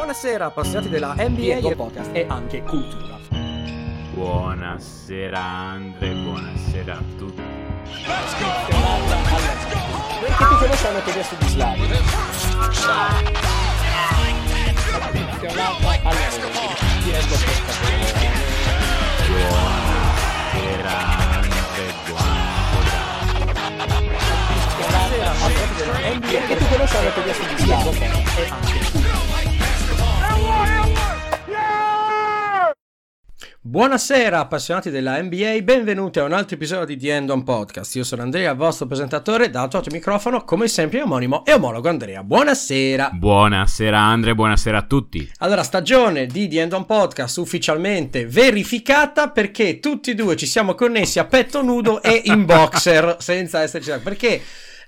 Buonasera appassionati della NBA e podcast e anche cultura. Buonasera Andre, buonasera a tutti. Perché ti conosciamo che adesso di Slavio? Buonasera Andre, buonasera. Buonasera appassionati della NBA Perché ti conosciamo che adesso di Slavio? E anche Buonasera appassionati della NBA, benvenuti a un altro episodio di The End On Podcast. Io sono Andrea, vostro presentatore, dato al microfono, come sempre omonimo e omologo Andrea. Buonasera! Buonasera Andre, buonasera a tutti. Allora, stagione di The End On Podcast ufficialmente verificata perché tutti e due ci siamo connessi a petto nudo e in boxer, senza esserci... Perché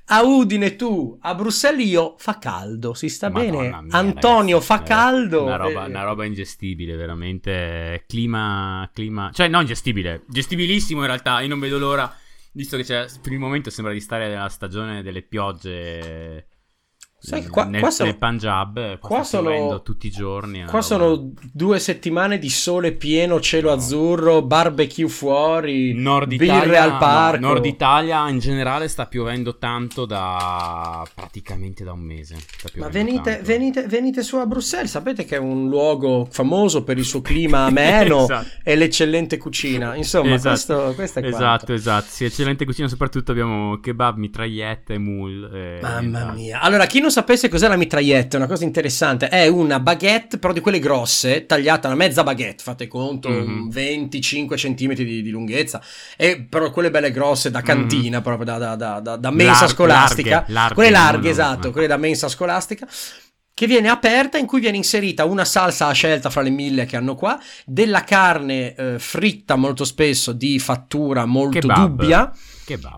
a Udine tu, a Bruxelles io, fa caldo, si sta Madonna bene. mia, Antonio ragazzi, fa eh, caldo. Una roba, Eh, una roba ingestibile, veramente. Clima, clima. Cioè, non ingestibile, gestibilissimo in realtà. Io non vedo l'ora, visto che c'è, per il momento sembra di stare nella stagione delle piogge. Sai che qua- nel, qua sono- nel Punjab, qua, qua sono- tutti i giorni. una Qua sono due settimane di sole pieno, cielo No. azzurro, barbecue fuori, Nord Italia, al parco. no, Nord Italia in generale sta piovendo tanto da praticamente da un mese. Ma venite, venite, venite su a Bruxelles, sapete che è un luogo famoso per il suo clima ameno Esatto. e l'eccellente cucina. Insomma, Esatto. questo, questo è Esatto, quanto. esatto. Sì, eccellente cucina. Soprattutto abbiamo kebab, mitragliette, mul. e Mamma nient'altro. mia. Allora, chi non sapesse cos'è la mitraglietta, è una cosa interessante. È una baguette, però di quelle grosse, tagliata una mezza baguette, fate conto, Mhm. 25 cm di, di lunghezza. E però quelle belle grosse da cantina, proprio da, da, da, da- da mensa Mhm. Lar- scolastica. larghe, larghe, quelle larghe, no, esatto, no. quelle da mensa scolastica. Che viene aperta, in cui viene inserita una salsa a scelta fra le mille che hanno qua, della carne eh, fritta molto spesso di fattura molto Kebab. dubbia.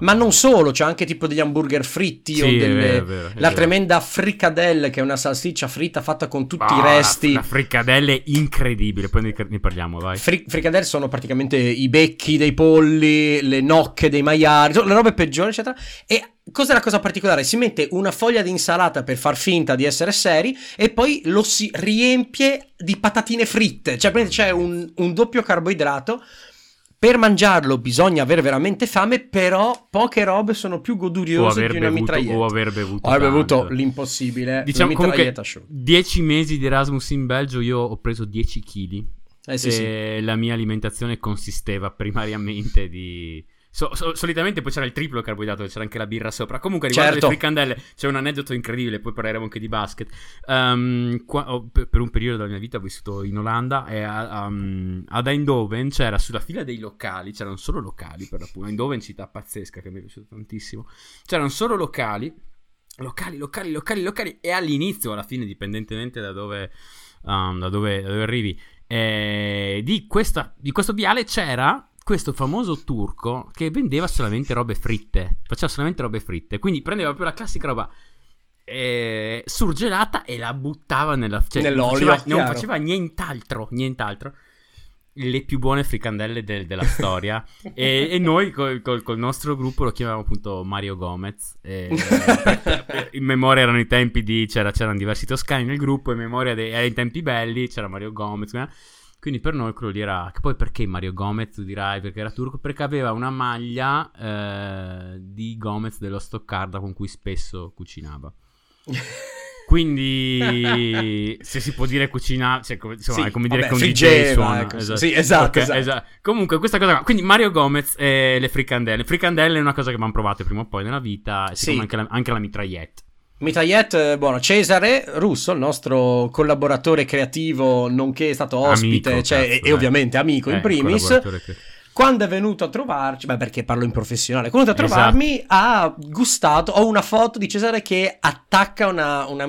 Ma non solo, c'è anche tipo degli hamburger fritti Sì, o è delle, vero, è vero, è la vero. tremenda fricadelle che è una salsiccia fritta fatta con tutti Ah, i resti. La friccadella è incredibile. Poi ne, ne parliamo, vai. Fri- fricadelle sono praticamente i becchi dei polli, le nocche dei maiali, le robe peggiori, eccetera. E cos'è la cosa particolare? Si mette una foglia di insalata per far finta di essere seri e poi lo si riempie di patatine fritte. Cioè, c'è un, un doppio carboidrato. Per mangiarlo bisogna avere veramente fame, però poche robe sono più O goduriose aver, di una bevuto, mitraglietta. o aver bevuto. Ho bevuto tanto. l'impossibile. Diciamo comunque mitraglietta asciutta. 10 mesi di Erasmus in Belgio io ho preso 10 kg Eh sì, sì. e la mia alimentazione consisteva primariamente di so- so- solitamente poi c'era il triplo carboidrato c'era anche la birra sopra. Comunque riguardo Certo. le fricandelle c'è un aneddoto incredibile poi parleremo anche di basket. Ehm, qua- per per un periodo della mia vita ho vissuto in Olanda e a, um, ad Eindhoven c'era sulla fila dei locali c'erano solo locali per l'appunto. Eindhoven città pazzesca che mi è piaciuta tantissimo. C'erano solo locali locali, locali, locali, locali e all'inizio, alla fine, dipendentemente da dove, um, da dove, da dove arrivi, eh, di, questa, di questo viale c'era questo famoso turco che vendeva solamente robe fritte, faceva solamente robe fritte, quindi prendeva proprio la classica roba eh, surgelata e la buttava nella, cioè, non Nell'olio, faceva- non faceva nient'altro, nient'altro. Le più buone fricandelle del- della storia. e, e noi col, col- col nostro gruppo lo chiamavamo appunto Mario Gomez. e- per- in memoria erano i tempi di. C'era, c'erano diversi toscani nel gruppo. In memoria dei, tempi belli. C'era Mario Gomez. eh. Quindi per noi quello lì era. Che poi perché Mario Gomez? Tu dirai perché era turco. Perché aveva una maglia eh, di Gomez dello Stoccarda con cui spesso cucinava. Quindi, se si può dire cucina, cioè, come, insomma, Sì, è come dire vabbè, che un DJ suona. ecco, sì, esatto, Ok, esatto. Comunque, questa cosa qua. Quindi, Mario Gomez e le fricandelle. Le fricandelle è una cosa che abbiamo provato prima o poi nella vita, e Sì. anche la, anche la mitragliette. Mitragliette, eh, buono. Cesare Russo, il nostro collaboratore creativo, nonché è stato ospite, Amico, cioè, cazzo, e, e dai. ovviamente amico in Eh, primis. collaboratore che- Quando è venuto a trovarci, beh, perché parlo in professionale, quando è venuto a Esatto. trovarmi ha gustato. Ho una foto di Cesare che attacca una, una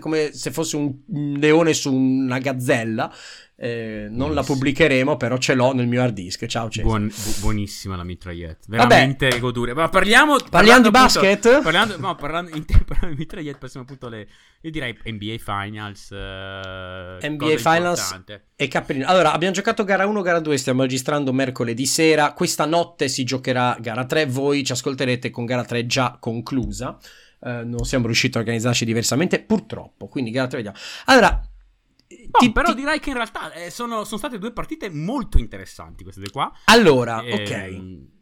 come se fosse un leone su una gazzella. Eh, non la pubblicheremo, però ce l'ho nel mio hard disk. Ciao, Cesare. Buon- bu- buonissima la mitragliette. Vabbè. Veramente goduria. Ma parliamo. Parliamo di appunto- basket? Parlando, no, parlando, in te- parlando di mitragliette, passiamo appunto alle. Io direi NBA Finals. eh, NBA Finals. importante. E Caprino. Allora, abbiamo giocato gara 1, gara 2, stiamo registrando mercoledì sera. Questa notte si giocherà gara 3. Voi ci ascolterete con gara 3 già conclusa. Eh, non siamo riusciti a organizzarci diversamente, purtroppo. Quindi gara 3 vediamo. Allora, No, ti, però ti... direi che in realtà eh, sono, sono, state due partite molto interessanti queste due qua. Allora, e... ok.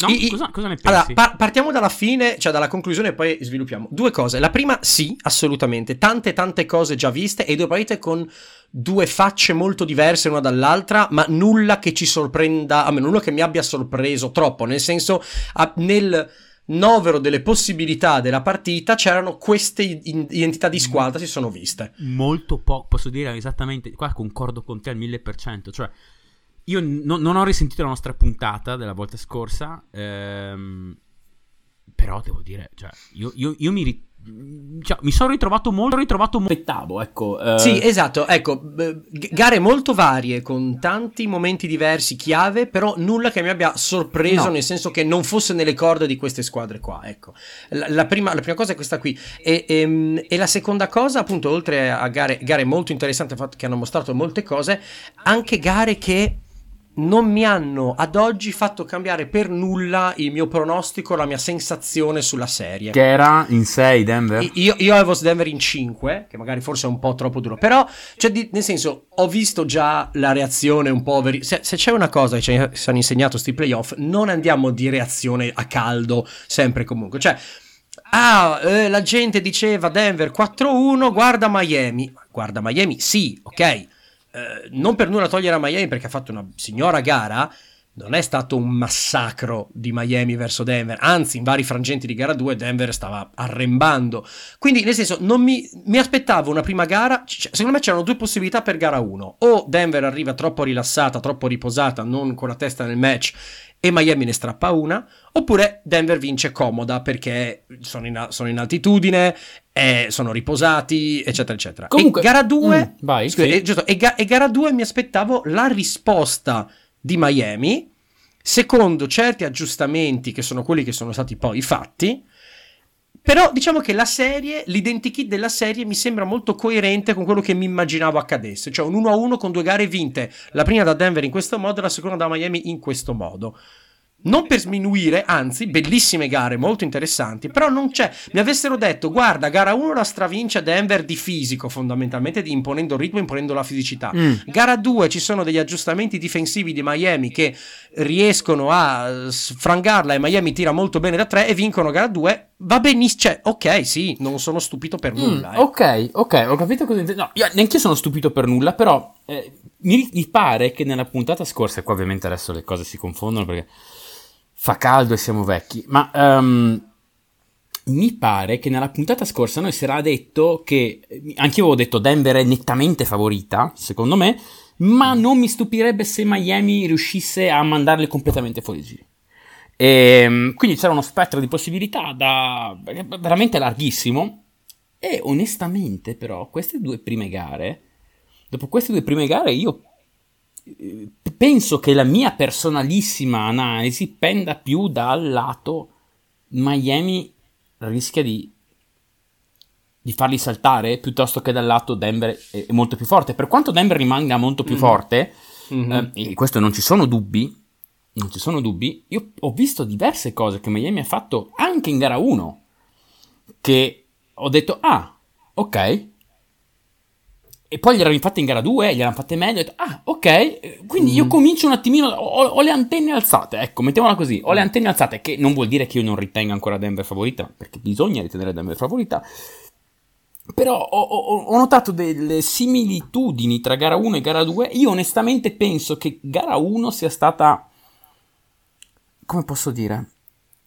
No, I, cosa, cosa, ne pensi? Allora, par- partiamo dalla fine, cioè dalla conclusione e poi sviluppiamo. Due cose. La prima, sì, assolutamente. Tante, tante cose già viste e due partite con due facce molto diverse una dall'altra, ma nulla che ci sorprenda, a me nulla che mi abbia sorpreso troppo, nel senso, a, nel novero delle possibilità della partita c'erano queste identità di squadra si sono viste. Molto poco, posso dire esattamente, qua concordo con te al mille per cento, cioè io no, non ho risentito la nostra puntata della volta scorsa, ehm, però devo dire, cioè, io, io, io mi, ri- cioè, mi sono ritrovato molto ritrovato aspettavo ecco uh... sì esatto ecco gare molto varie con tanti momenti diversi chiave però nulla che mi abbia sorpreso no. nel senso che non fosse nelle corde di queste squadre qua ecco. La, la, prima, la prima, cosa è questa qui. E, e, ehm, e, la seconda cosa appunto oltre a gare, gare molto interessanti che hanno mostrato molte cose anche gare che non mi hanno ad oggi fatto cambiare per nulla il mio pronostico, la mia sensazione sulla serie. Che era in 6 Denver? Io, io avevo Denver in 5, che magari forse è un po' troppo duro, però, cioè, di, nel senso, ho visto già la reazione un po'... Veri- se, se, c'è una cosa che ci hanno insegnato sti playoff, non andiamo di reazione a caldo, sempre e comunque. Cioè, ah, eh, la gente diceva Denver 4-1, guarda Miami. Guarda Miami, sì, ok eh, non per nulla togliere a Miami perché ha fatto una signora gara, non è stato un massacro di Miami verso Denver, anzi in vari frangenti di gara 2 Denver stava arrembando. Quindi nel senso mi, mi aspettavo una prima gara, cioè, secondo me c'erano due possibilità per gara 1, o Denver arriva troppo rilassata, troppo riposata, non con la testa nel match e Miami ne strappa una, oppure Denver vince comoda perché sono in, sono in altitudine, eh, sono riposati, eccetera, eccetera. Comunque, e gara 2, mm, vai, scusa, sì. e, giusto, e, ga, e gara 2 mi aspettavo la risposta di Miami, secondo certi aggiustamenti che sono quelli che sono stati poi fatti, però diciamo che la serie, l'identikit della serie mi sembra molto coerente con quello che mi immaginavo accadesse, cioè un 1-1 con due gare vinte, la prima da Denver in questo modo e la seconda da Miami in questo modo. Non per sminuire, anzi, bellissime gare, molto interessanti, però non c'è. Mi avessero detto, guarda, gara 1 la stravince Denver di fisico, fondamentalmente, di imponendo il ritmo, imponendo la fisicità. Mm. Gara 2 ci sono degli aggiustamenti difensivi di Miami che riescono a sfrangarla e Miami tira molto bene da 3 e vincono gara 2. Va benissimo, cioè, ok, sì, non sono stupito per mm, nulla. Mm, eh. Ok, ok, ho capito cosa intendi. No, io neanche io sono stupito per nulla, però eh, mi, mi pare che nella puntata scorsa, e qua ovviamente adesso le cose si confondono perché fa caldo e siamo vecchi, ma um, mi pare che nella puntata scorsa noi si era detto che, anche io avevo detto Denver è nettamente favorita, secondo me, ma non mi stupirebbe se Miami riuscisse a mandarle completamente fuori giro. E, ehm, quindi c'era uno spettro di possibilità da, veramente larghissimo. E onestamente, però, queste due prime gare, dopo queste due prime gare, io penso che la mia personalissima analisi penda più dal lato Miami rischia di, di farli saltare piuttosto che dal lato Denver è, è molto più forte. Per quanto Denver rimanga molto più mm. forte, mm-hmm. eh, e questo non ci sono dubbi, non ci sono dubbi, io ho visto diverse cose che Miami ha fatto anche in gara 1 che ho detto, ah, ok, e poi gliel'hanno fatte in gara 2, gliel'hanno fatte meglio. Ho detto, ah, ok. Quindi mm. io comincio un attimino. Ho, ho, le antenne alzate. Ecco, mettiamola così. Ho le antenne alzate. Che non vuol dire che io non ritenga ancora Denver favorita. Perché bisogna ritenere Denver favorita. Però ho, ho, ho, notato delle similitudini tra gara 1 e gara 2. Io onestamente penso che gara 1 sia stata. Come posso dire?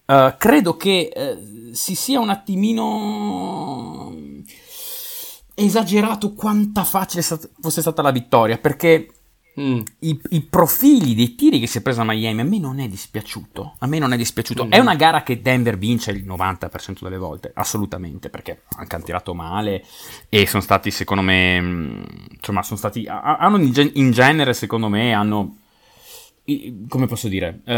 Uh, credo che uh, si sia un attimino esagerato quanta facile fosse stata la vittoria, perché mm. i, i, profili dei tiri che si è presa Miami a me non è dispiaciuciuto. A me non è dispiaciuto. Mm. È una gara che Denver vince il 90% delle volte, assolutamente, perché anche hanno tirato male e sono stati, secondo me, mm, insomma, sono stati, hanno in genere, secondo me, hanno come posso dire, uh,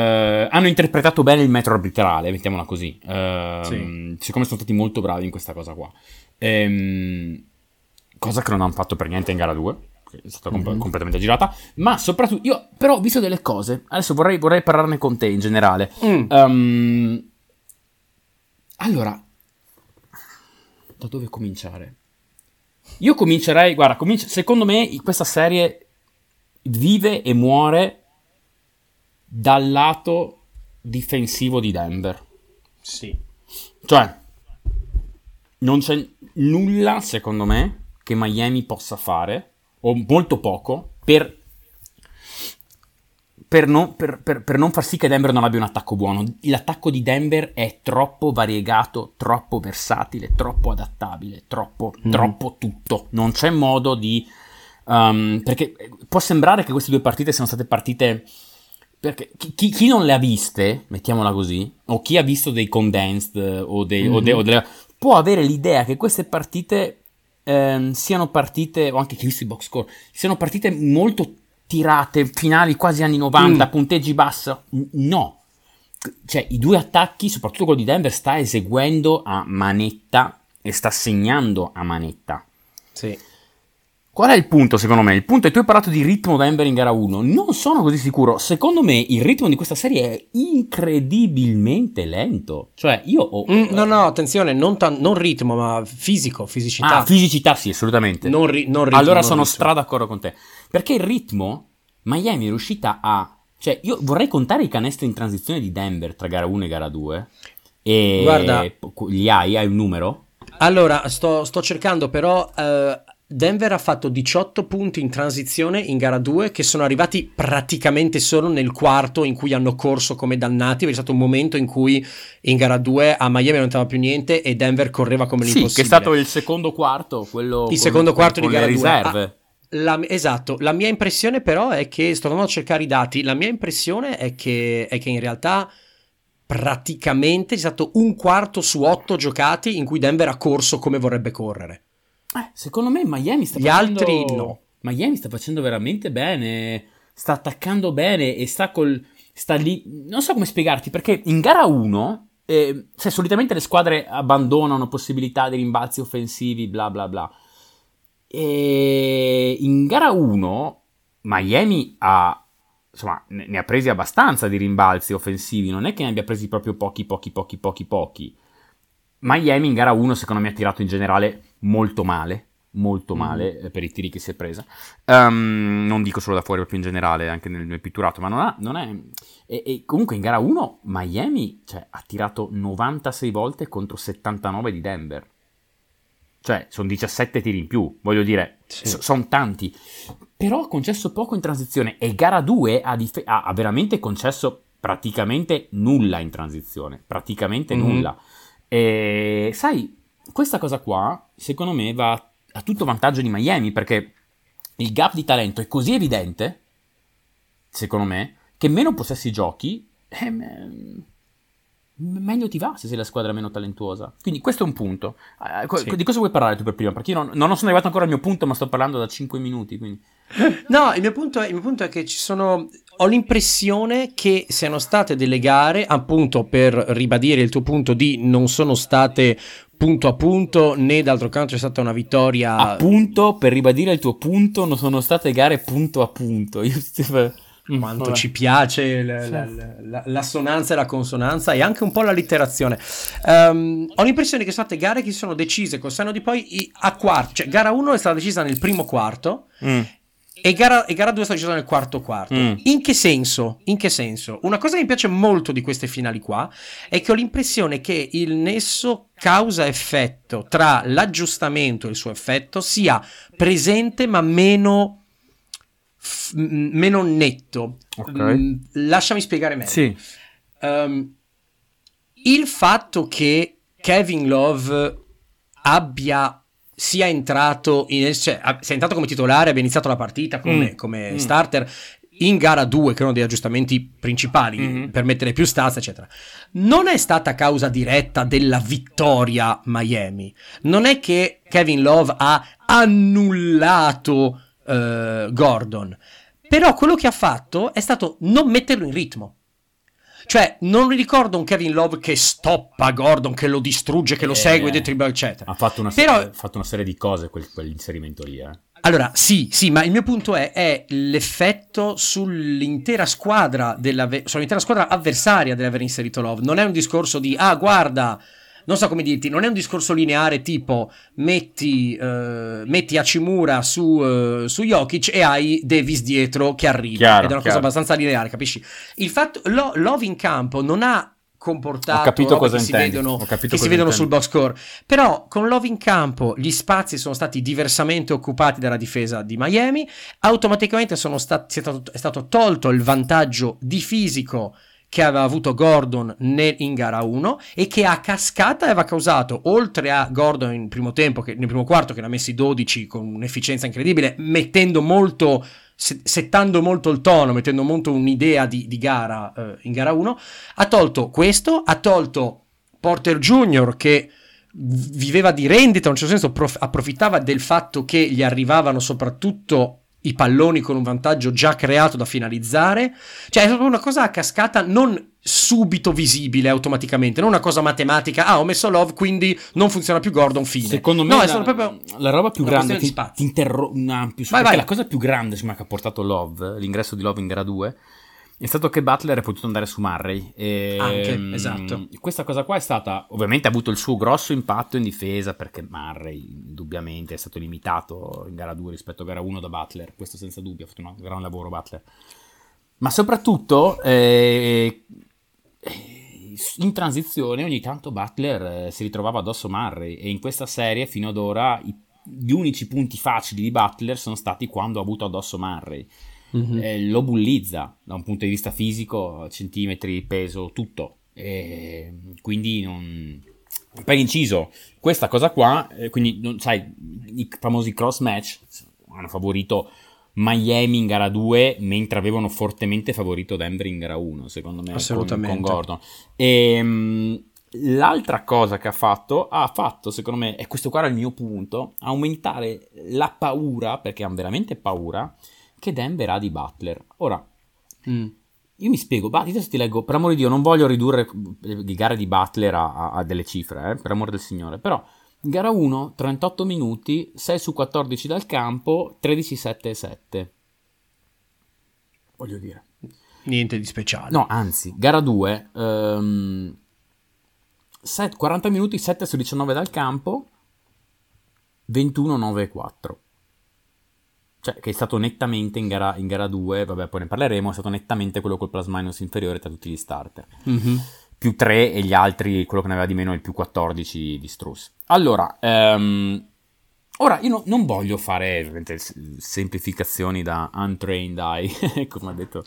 hanno interpretato bene il metro arbitrale, mettiamola così. Uh, sì. Siccome sono stati molto bravi in questa cosa qua. Um, cosa che non hanno fatto per niente in gara 2, che è stata mm-hmm. completamente girata, ma soprattutto io però ho visto delle cose, adesso vorrei, vorrei parlarne con te in generale. Mm. Um, allora, da dove cominciare? Io comincerei, guarda, cominci- secondo me questa serie vive e muore dal lato difensivo di Denver. Sì. Cioè, non c'è nulla, secondo me, che Miami possa fare, o molto poco, per, per, non, per, per, non, far sì che Denver non abbia un attacco buono. L'attacco di Denver è troppo variegato, troppo versatile, troppo adattabile, troppo, mm. troppo tutto. Non c'è modo di... Um, perché può sembrare che queste due partite siano state partite... Perché chi, chi, non le ha viste, mettiamola così, o chi ha visto dei condensed o, dei, mm-hmm. o, de, o delle, può avere l'idea che queste partite ehm, siano partite, o anche chi visto i box score, siano partite molto tirate, finali quasi anni 90, mm. punteggi bassi. No. Cioè, i due attacchi, soprattutto quello di Denver, sta eseguendo a manetta e sta segnando a manetta. Sì. Qual è il punto secondo me? Il punto è che tu hai parlato di ritmo Denver in gara 1. Non sono così sicuro. Secondo me il ritmo di questa serie è incredibilmente lento. Cioè io ho... Mm, no, no, attenzione, non, ta- non, ritmo, ma fisico, fisicità. Ah, fisicità sì, assolutamente. Non, ri- non ritmo. Allora non sono ritmo. stra d'accordo con te. Perché il ritmo, Miami è riuscita a... Cioè io vorrei contare i canestri in transizione di Denver tra gara 1 e gara 2. E... Guarda... Li hai? Hai un numero? Allora, sto, sto cercando però... Uh Denver ha fatto 18 punti in transizione in gara 2 che sono arrivati praticamente solo nel quarto in cui hanno corso come dannati. C'è stato un momento in cui in gara 2 a Miami non entrava più niente e Denver correva come l'impossibile. Sì, che è stato il secondo quarto, quello il con, secondo quarto con di gara 2. riserve. Ah, la, esatto, la mia impressione però è che, sto andando a cercare i dati, la mia impressione è che, è che in realtà praticamente c'è stato un quarto su otto giocati in cui Denver ha corso come vorrebbe correre. Eh, secondo me Miami sta Gli facendo... altri no. Miami sta facendo veramente bene, sta attaccando bene e sta col... sta lì... Non so come spiegarti, perché in gara 1, eh, cioè solitamente le squadre abbandonano possibilità di rimbalzi offensivi, bla bla bla. E in gara 1 Miami ha insomma, ne ha presi abbastanza di rimbalzi offensivi, non è che ne abbia presi proprio pochi, pochi, pochi, pochi, pochi. Miami in gara 1 secondo me ha tirato in generale molto male, molto male mm. per i tiri che si è presa. Um, non dico solo da fuori, proprio in generale, anche nel, nel pitturato, ma non, ha, non è... E, e, comunque in gara 1 Miami cioè, ha tirato 96 volte contro 79 di Denver. Cioè, sono 17 tiri in più, voglio dire, sì. so, sono tanti. Però ha concesso poco in transizione e gara 2 ha, dif- ha, ha veramente concesso praticamente nulla in transizione, praticamente mm-hmm. nulla. E sai, questa cosa qua, secondo me, va a tutto vantaggio di Miami perché il gap di talento è così evidente, secondo me, che meno possessi giochi, eh, meglio ti va se sei la squadra meno talentuosa. Quindi questo è un punto. Eh, sì. Di cosa vuoi parlare tu per prima? Perché io non, non, sono arrivato ancora al mio punto, ma sto parlando da 5 minuti. Quindi. No, il mio, punto è, il mio punto è che ci sono. Ho l'impressione che siano state delle gare, appunto per ribadire il tuo punto di non sono state punto a punto, né d'altro canto c'è stata una vittoria. Appunto, per ribadire il tuo punto, non sono state gare punto a punto. Io quanto Vabbè. ci piace la, sì. la, la, l'assonanza e la consonanza e anche un po' l'allitterazione. Um, ho l'impressione che sono state gare che si sono decise col senno di poi a quarto, cioè gara 1 è stata decisa nel primo quarto mm. e, gara, e gara 2 è stata decisa nel quarto quarto. Mm. In che senso? In che senso? Una cosa che mi piace molto di queste finali qua è che ho l'impressione che il nesso causa-effetto tra l'aggiustamento e il suo effetto sia presente ma meno f- meno netto. Okay. Mm, lasciami spiegare meglio. Sì. Um, il fatto che Kevin Love abbia sia entrato, in, cioè, sia entrato come titolare, abbia iniziato la partita come, mm. come mm. starter in gara 2, che erano degli aggiustamenti principali mm-hmm. per mettere più stazza, eccetera, non è stata causa diretta della vittoria Miami. Non è che Kevin Love ha annullato uh, Gordon. Però quello che ha fatto è stato non metterlo in ritmo. Cioè, non ricordo un Kevin Love che stoppa Gordon, che lo distrugge, che lo eh, segue dentro il eccetera. Ha fatto una, Però, serie, fatto una serie di cose quel, quell'inserimento lì, eh. Allora, sì, sì, ma il mio punto è, è l'effetto sull'intera squadra, della, sull'intera squadra avversaria dell'aver inserito Love. Non è un discorso di, ah, guarda, non so come dirti, non è un discorso lineare tipo metti, uh, metti Hachimura su, uh, su Jokic e hai Davis dietro che arriva. Chiaro, ed è una chiaro. cosa abbastanza lineare, capisci? Il fatto, Lo, Love in campo non ha comportato Ho capito cosa che si intendi, vedono, ho capito che si vedono intendi. sul box score. Però con Love in campo gli spazi sono stati diversamente occupati dalla difesa di Miami, automaticamente sono stati, è stato tolto il vantaggio di fisico che aveva avuto Gordon nel, in gara 1 e che a cascata aveva causato, oltre a Gordon in primo tempo, che, nel primo quarto che ne ha messi 12 con un'efficienza incredibile, mettendo molto, se- settando molto il tono, mettendo molto un'idea di, di gara eh, in gara 1, ha tolto questo, ha tolto Porter Jr. che viveva di rendita, in un certo senso prof- approfittava del fatto che gli arrivavano soprattutto i palloni con un vantaggio già creato da finalizzare. Cioè è proprio una cosa a cascata non subito visibile automaticamente, non una cosa matematica. Ah, ho messo Love, quindi non funziona più Gordon, fine. Secondo me no, è la, stato proprio la roba più grande di ti, spazio. ti interro- un ampio, Vai, vai. la cosa più grande che ha portato Love, l'ingresso di Love in gara 2, è stato che Butler è potuto andare su Murray. E, Anche, mm, esatto. Questa cosa qua è stata, ovviamente ha avuto il suo grosso impatto in difesa perché Murray indubbiamente è stato limitato in gara 2 rispetto a gara 1 da Butler, questo senza dubbio, ha fatto un gran lavoro Butler. Ma soprattutto eh, in transizione ogni tanto Butler eh, si ritrovava addosso Murray e in questa serie fino ad ora i- gli unici punti facili di Butler sono stati quando ha avuto addosso Murray. Mhm. Eh, lo bullizza da un punto di vista fisico, centimetri, peso, tutto. E quindi non... Per inciso, questa cosa qua, eh, quindi non- sai, i famosi cross match hanno favorito Miami in gara 2 mentre avevano fortemente favorito Denver in gara 1, secondo me, con, Assolutamente. con Gordon. E, mm, l'altra cosa che ha fatto, ha fatto, secondo me, e questo qua era il mio punto, aumentare la paura, perché hanno veramente paura, che Denver ha di Butler. Ora, Mm. io mi spiego, adesso ti leggo, per amore di Dio, non voglio ridurre le gare di Butler a, a- a delle cifre, eh, per amore del Signore, però gara 1, 38 minuti, 6 su 14 dal campo, 13, 7 e 7. Voglio dire. Niente di speciale. No, anzi, gara 2, ehm, set- 40 minuti, 7 su 19 dal campo, 21, 9 e 4. Cioè, che è stato nettamente in gara, in gara 2, vabbè, poi ne parleremo, è stato nettamente quello col plus minus inferiore tra tutti gli starter. Mhm. Più 3 e gli altri, quello che ne aveva di meno è il più 14 di Struss. Allora, ehm, ora io no- non voglio fare semplificazioni da untrained eye, come ha detto,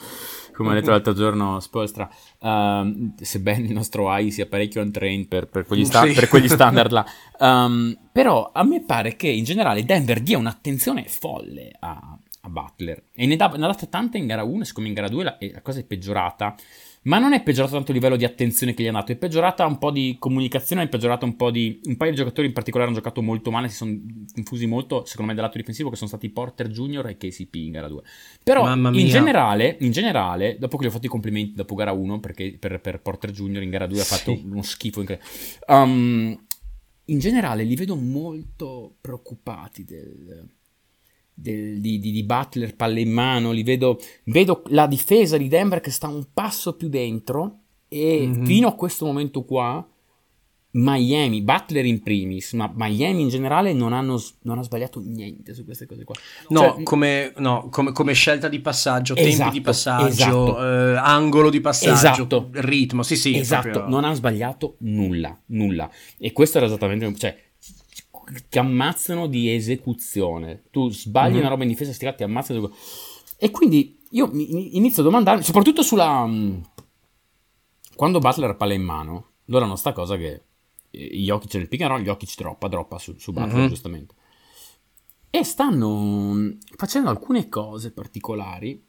come ha detto l'altro giorno Spolstra, ehm, sebbene il nostro eye sia parecchio untrained per, per quegli, sta- Sì. per quegli standard là. Ehm, però a me pare che in generale Denver dia un'attenzione folle a, a Butler e ne, ne ha data tanta in gara 1, siccome in gara 2 la, la cosa è peggiorata. Ma non è peggiorata tanto a livello di attenzione che gli ha dato, è peggiorata un po' di comunicazione, è peggiorata un po' di... Un paio di giocatori in particolare hanno giocato molto male, si sono confusi molto, secondo me, dal lato difensivo, che sono stati Porter Jr. e KCP in gara 2. Però in generale, in generale, dopo che gli ho fatto i complimenti dopo gara 1, perché per, per Porter Jr. in gara 2 ha fatto Sì. uno schifo incredibile. Um, in generale li vedo molto preoccupati del, del- di, di- di Butler, palle in mano, li vedo, vedo la difesa di Denver che sta un passo più dentro e Mhm. fino a questo momento qua Miami, Butler in primis, ma Miami in generale non hanno, non ha sbagliato niente su queste cose qua. No, Cioè, come, no, come, come scelta di passaggio, tempi Esatto, di passaggio, esatto. eh, angolo di passaggio, Esatto. ritmo, sì sì. esatto, proprio- non ha sbagliato nulla, nulla. E questo era esattamente, cioè, ti ammazzano di esecuzione. Tu sbagli Mhm. una roba in difesa, sti cazzi, ti ammazzano. E quindi io inizio a domandarmi, soprattutto sulla... mh, Quando Butler ha palla in mano, loro hanno sta cosa che eh, Jokic nel pick and roll, Jokic droppa, droppa su, su Butler, Mhm. giustamente. E stanno mh, facendo alcune cose particolari.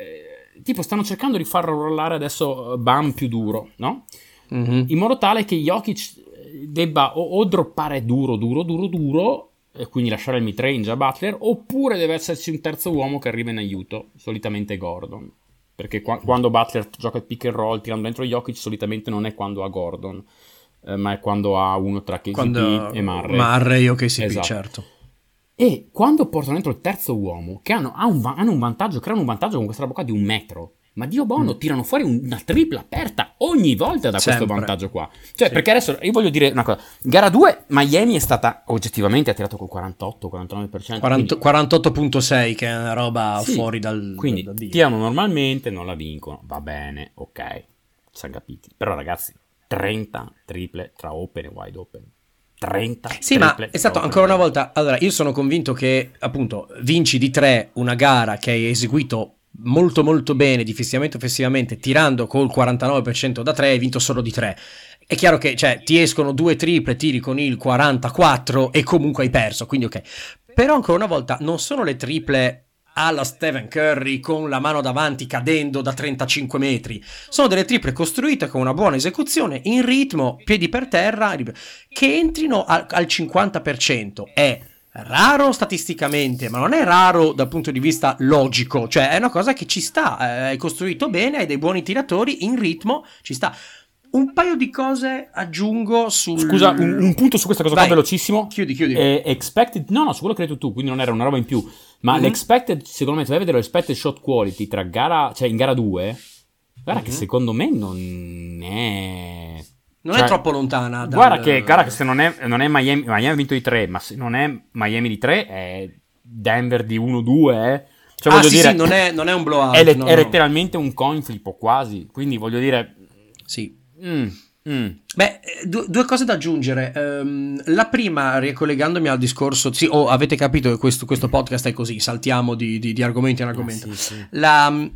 eh, tipo, stanno cercando di far rollare adesso eh, Bam più duro, no? Mhm. in modo tale che Jokic debba o, o droppare duro, duro, duro, duro, e quindi lasciare il midrange a Butler, oppure deve esserci un terzo uomo che arriva in aiuto, solitamente Gordon. Perché qua- quando Butler gioca il pick and roll tirando dentro Jokic, solitamente non è quando ha Gordon, eh, ma è quando ha uno tra KCP Quando e Murray. Murray o KCP, Esatto. certo. E quando portano dentro il terzo uomo, che hanno, ha un, hanno un vantaggio, creano un vantaggio con questa roba qua di un metro. Ma Dio buono, mm. tirano fuori una tripla aperta ogni volta da Sempre. questo vantaggio qua. Cioè, sì. perché adesso io voglio dire una cosa: gara 2, Miami è stata oggettivamente ha tirato col 48-49%. 40, 48.6, che è una roba sì, fuori dal. Quindi da, tirano normalmente, non la vincono. Va bene, ok, siamo capiti. Però, ragazzi, 30 triple tra open e wide open. 30 sì ma è stato ancora una volta allora io sono convinto che appunto vinci di 3 una gara che hai eseguito molto molto bene difensivamente offensivamente tirando col 49% da 3 hai vinto solo di 3 è chiaro che cioè, ti escono due triple tiri con il 44 e comunque hai perso quindi ok però ancora una volta non sono le triple alla Stephen Curry con la mano davanti cadendo da 35 metri. Sono delle triple costruite con una buona esecuzione, in ritmo, piedi per terra, che entrino al, al 50%. È raro statisticamente, ma non è raro dal punto di vista logico, cioè è una cosa che ci sta, eh, è costruito bene, hai dei buoni tiratori, in ritmo, ci sta. Un paio di cose aggiungo sul... Scusa, un, un punto su questa cosa Vai. qua velocissimo. Chiudi, chiudi. Eh, expected... No, no, su quello che hai detto tu, quindi non era una roba in più. Ma mm-hmm. l'expected, secondo me, se vai a vedere l'expected shot quality tra gara... Cioè, in gara 2, guarda mm-hmm. che secondo me non è non cioè, è troppo lontana. Dal... Guarda, che, guarda che se non è, non è Miami, Miami ha vinto di 3, ma se non è Miami di 3 è Denver di 1-2. Eh. Cioè, ah, sì, dire, sì, non è, non è un blowout. È, le, no, è no. letteralmente un coin flip quasi. Quindi voglio dire... Sì. Mm, mm. Beh, due, due, cose da aggiungere. Um, la prima, ricollegandomi al discorso, sì, oh, avete capito che questo, questo, podcast è così, saltiamo di, di, di argomento in argomento. Ah, sì, sì. La,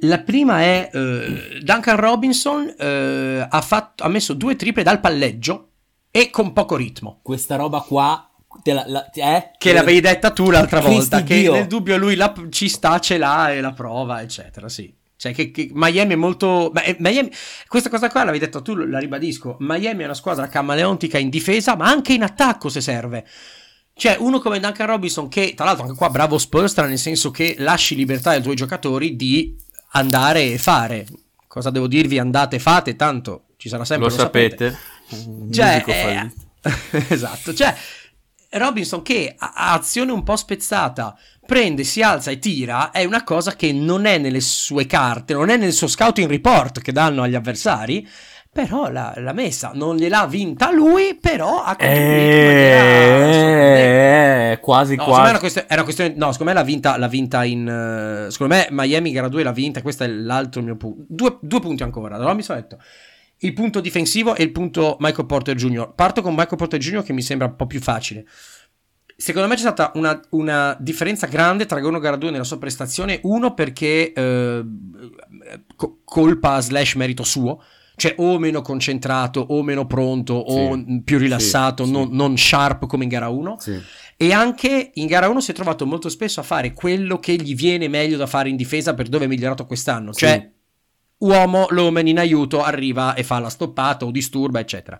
la prima è uh, Duncan Robinson uh, ha, fatto, ha, messo due triple dal palleggio e con poco ritmo. Questa roba qua te la, la, eh? che l'avevi detta tu l'altra volta. Che Dio. nel dubbio lui la, ci sta, ce l'ha e la prova, eccetera. Sì. Cioè, che, che Miami è molto. Beh, Miami, questa cosa qua l'avevi detto tu, la ribadisco. Miami è una squadra camaleontica in difesa, ma anche in attacco se serve. Cioè, uno come Duncan Robinson, che tra l'altro anche qua bravo Spurstra, nel senso che lasci libertà ai tuoi giocatori di andare e fare. Cosa devo dirvi? Andate e fate, tanto ci sarà sempre. Lo, lo sapete. sapete. Cioè, eh, esatto. Cioè, Robinson che ha azione un po' spezzata, prende, si alza e tira, è una cosa che non è nelle sue carte, non è nel suo scouting report che danno agli avversari però l'ha, l'ha, messa, non gliel'ha vinta lui, però ha contribuito eh, eh, quasi no, quasi. Era, questione, era questione, no, secondo me l'ha vinta, l'ha vinta in... Uh, secondo me Miami gara 2 l'ha vinta, questo è l'altro mio punto. Due, due punti ancora, allora mi sono detto. Il punto difensivo e il punto Michael Porter Jr. Parto con Michael Porter Jr. che mi sembra un po' più facile. Secondo me c'è stata una, una differenza grande tra e gara 2 nella sua prestazione. Uno perché eh, colpa slash merito suo cioè o meno concentrato o meno pronto sì, o più rilassato, sì, non, sì. non, sharp come in gara 1. E anche in gara 1 si è trovato molto spesso a fare quello che gli viene meglio da fare in difesa per dove è migliorato quest'anno. Cioè, uomo, l'omen in aiuto arriva e fa la stoppata o disturba, eccetera.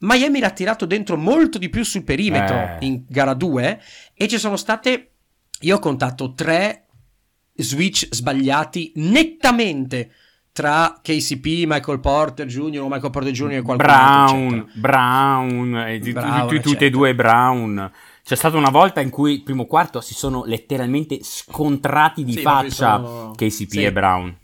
Miami l'ha tirato dentro molto di più sul perimetro eh. in gara 2 e ci sono state, io ho contato tre switch sbagliati nettamente tra KCP, Michael Porter Jr. o Michael Porter Jr. e qualcun Brown, altro, Brown, eh, Brown tutti, tutti e due Brown. C'è stata una volta in cui il primo quarto si sono letteralmente scontrati di sì, faccia sono... KCP sì. e Brown.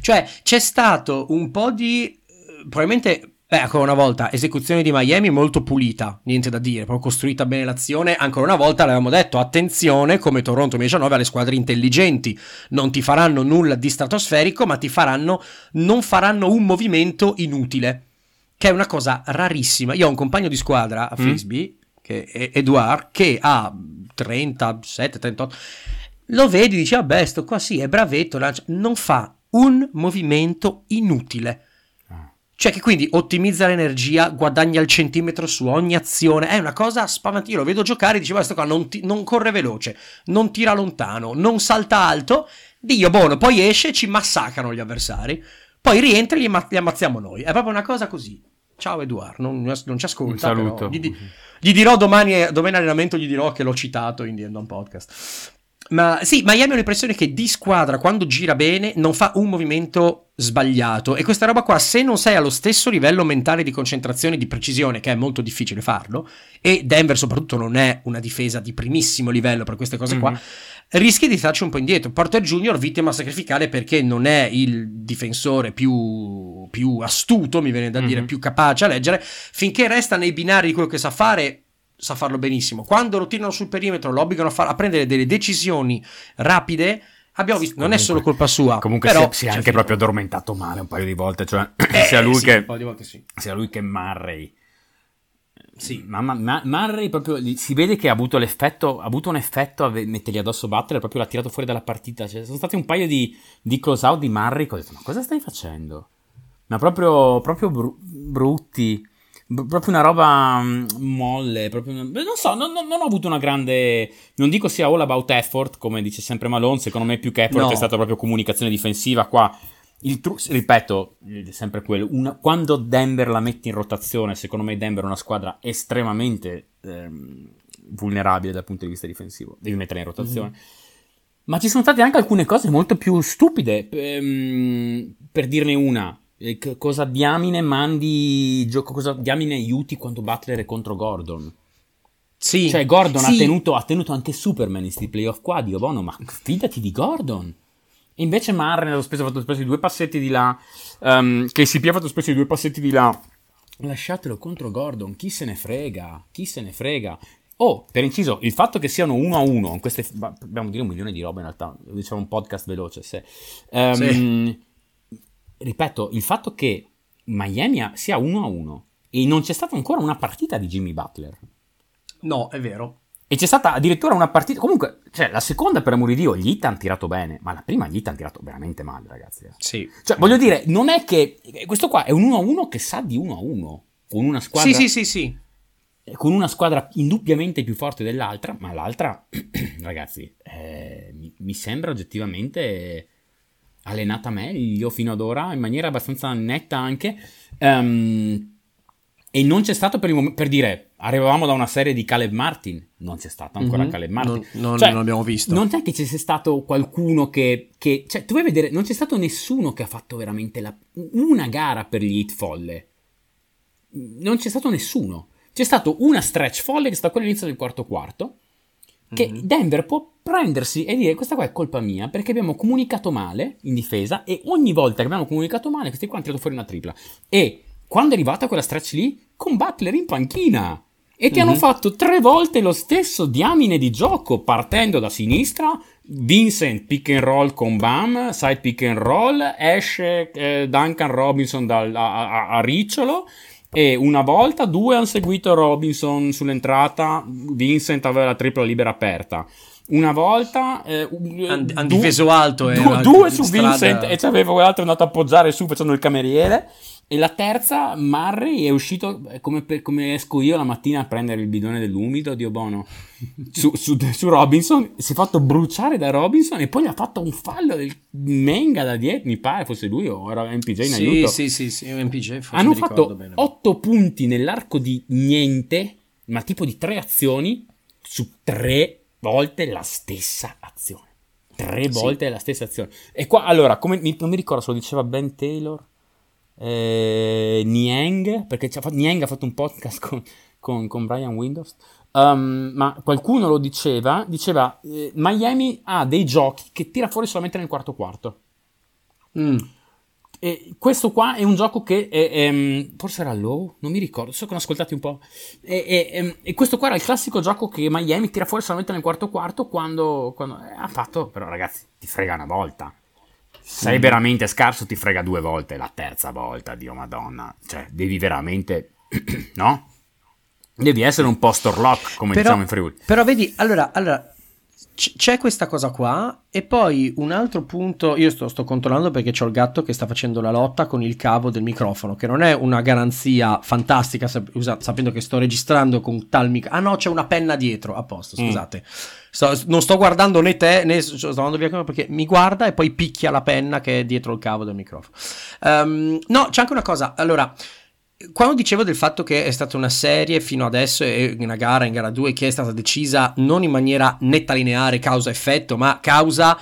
Cioè, c'è stato un po' di eh, probabilmente Beh, ancora una volta, esecuzione di Miami molto pulita, niente da dire, proprio costruita bene l'azione. Ancora una volta l'avevamo detto, attenzione, come Toronto 2019 alle squadre intelligenti. Non ti faranno nulla di stratosferico, ma ti faranno, non faranno un movimento inutile. Che è una cosa rarissima. Io ho un compagno di squadra a mm. Frisbee, mm. che è Edouard, che ha 37, 38. Lo vedi, dici, vabbè, sto qua sì, è bravetto, lancia. non fa un movimento inutile cioè che quindi ottimizza l'energia, guadagna il centimetro su ogni azione, è una cosa spaventosa. Io lo vedo giocare e dicevo, questo qua non, ti, non, corre veloce, non tira lontano, non salta alto. Dio buono, poi esce e ci massacrano gli avversari. Poi rientra e li, li, ammazziamo noi. È proprio una cosa così. Ciao Eduard, non, non ci ascolta. Un saluto. Gli, gli, dirò domani, domani allenamento, gli dirò che l'ho citato in The End Podcast. Ma sì, Miami ho l'impressione che di squadra quando gira bene non fa un movimento sbagliato e questa roba qua se non sei allo stesso livello mentale di concentrazione e di precisione che è molto difficile farlo e Denver soprattutto non è una difesa di primissimo livello per queste cose qua mm-hmm. rischi di starci un po' indietro Porter Junior vittima sacrificale perché non è il difensore più, più astuto mi viene da mm-hmm. dire più capace a leggere finché resta nei binari di quello che sa fare sa farlo benissimo. Quando lo tirano sul perimetro, lo obbligano a, far, a prendere delle decisioni rapide. Abbiamo visto, non comunque, è solo colpa sua. Comunque però, si, si è anche fino. proprio addormentato male un paio di volte. Cioè, eh, sia, lui sì, che, sì. sia lui che Murray. Sì, ma, ma, Murray proprio si vede che ha avuto l'effetto, ha avuto un effetto a mettergli addosso Butler, proprio l'ha tirato fuori dalla partita. Cioè, sono stati un paio di, di close out di Murray. Ho detto, ma cosa stai facendo? Ma proprio, proprio bru- brutti proprio una roba mm, molle, proprio una... non so, non, non, ho avuto una grande, non dico sia all about effort, come dice sempre Malone, secondo me più che effort no. è stata proprio comunicazione difensiva qua. Il tru- ripeto, sempre quello, una... quando Denver la mette in rotazione, secondo me Denver è una squadra estremamente ehm, vulnerabile dal punto di vista difensivo, devi metterla in rotazione. Mm-hmm. Ma ci sono state anche alcune cose molto più stupide, ehm, per dirne una cosa diamine mandi, gioco, cosa diamine aiuti quando Butler è contro Gordon. Sì. Cioè, Gordon sì. Ha, tenuto, ha, tenuto, anche Superman in questi playoff qua. Dio buono, ma fidati di Gordon. E invece Marren ha fatto spesso di due passetti di là. Um, KCP ha fatto spesso di due passetti di là. Lasciatelo contro Gordon. Chi se ne frega? Chi se ne frega? Oh, per inciso, il fatto che siano uno a uno, queste, abbiamo dire un milione di robe in realtà, diciamo un podcast veloce, se. Um, sì ripeto, il fatto che Miami sia 1 a 1 e non c'è stata ancora una partita di Jimmy Butler. No, è vero. E c'è stata addirittura una partita. Comunque, cioè, la seconda, per amore di Dio, gli Heat hanno tirato bene, ma la prima gli Heat hanno tirato veramente male, ragazzi. Sì. Cioè, voglio dire, non è che. Questo qua è un 1 a 1 che sa di 1 a 1. Con una squadra. Sì, sì, sì, sì. Con una squadra indubbiamente più forte dell'altra, ma l'altra, ragazzi, eh, mi sembra oggettivamente allenata meglio fino ad ora, in maniera abbastanza netta anche. Um, e non c'è stato per, il mom- per dire, arrivavamo da una serie di Caleb Martin, non c'è stato ancora mm-hmm. Caleb Martin. Non, non, cioè, non l'abbiamo visto. Non è che c'è stato qualcuno che, che, Cioè, tu vuoi vedere, non c'è stato nessuno che ha fatto veramente la, una gara per gli hit folle. Non c'è stato nessuno. C'è stato una stretch folle che è stata quella all'inizio del quarto quarto, che mm-hmm. Denver può prendersi e dire questa qua è colpa mia perché abbiamo comunicato male in difesa e ogni volta che abbiamo comunicato male questi qua hanno tirato fuori una tripla. E quando è arrivata quella stretch lì, con Butler in panchina. E ti mm-hmm. hanno fatto tre volte lo stesso diamine di gioco, partendo da sinistra, Vincent pick and roll con Bam, side pick and roll, esce eh, Duncan Robinson dal, a, a, a Ricciolo, e una volta, due hanno seguito Robinson sull'entrata, Vincent aveva la tripla libera aperta. Una volta eh, hanno du- difeso alto du- due su strada... Vincent e c'aveva quell'altro andato a appoggiare su facendo il cameriere. E la terza, Murray è uscito come, per, come, esco io la mattina a prendere il bidone dell'umido, Dio buono, su, su, su, Robinson. Si è fatto bruciare da Robinson e poi gli ha fatto un fallo del Menga da dietro. Mi pare fosse lui o era MPJ in sì, aiuto. Sì, sì, sì, MPJ. Hanno fatto bene. 8 punti nell'arco di niente, ma tipo di tre azioni su tre volte la stessa azione. Tre volte sì. la stessa azione. E qua, allora, come, non mi ricordo se lo diceva Ben Taylor eh, Niang, perché fatto, Niang ha fatto un podcast con, con, con Brian Windows, um, ma qualcuno lo diceva, diceva eh, Miami ha dei giochi che tira fuori solamente nel quarto quarto. Mm. E questo qua è un gioco che è, è, ehm, forse era low, non mi ricordo, so che l'ho ascoltati un po'. E, e, ehm, e, questo qua era il classico gioco che Miami tira fuori solamente nel quarto quarto quando, quando eh, ha fatto, però ragazzi, ti frega una volta sei veramente scarso, ti frega due volte, la terza volta, Dio madonna. Cioè, devi veramente, no? Devi essere un post lock, come però, diciamo in Friuli. Però vedi, allora, allora c'è questa cosa qua e poi un altro punto, io sto, sto controllando perché c'ho il gatto che sta facendo la lotta con il cavo del microfono, che non è una garanzia fantastica sap- sapendo che sto registrando con tal microfono. Ah no, c'è una penna dietro, a posto, mm. scusate. Mm. Sto, non sto guardando né te né sto andando via perché mi guarda e poi picchia la penna che è dietro il cavo del microfono. Um, no, c'è anche una cosa. Allora, quando dicevo del fatto che è stata una serie fino adesso e una gara in gara 2 che è stata decisa non in maniera netta lineare causa-effetto, ma causa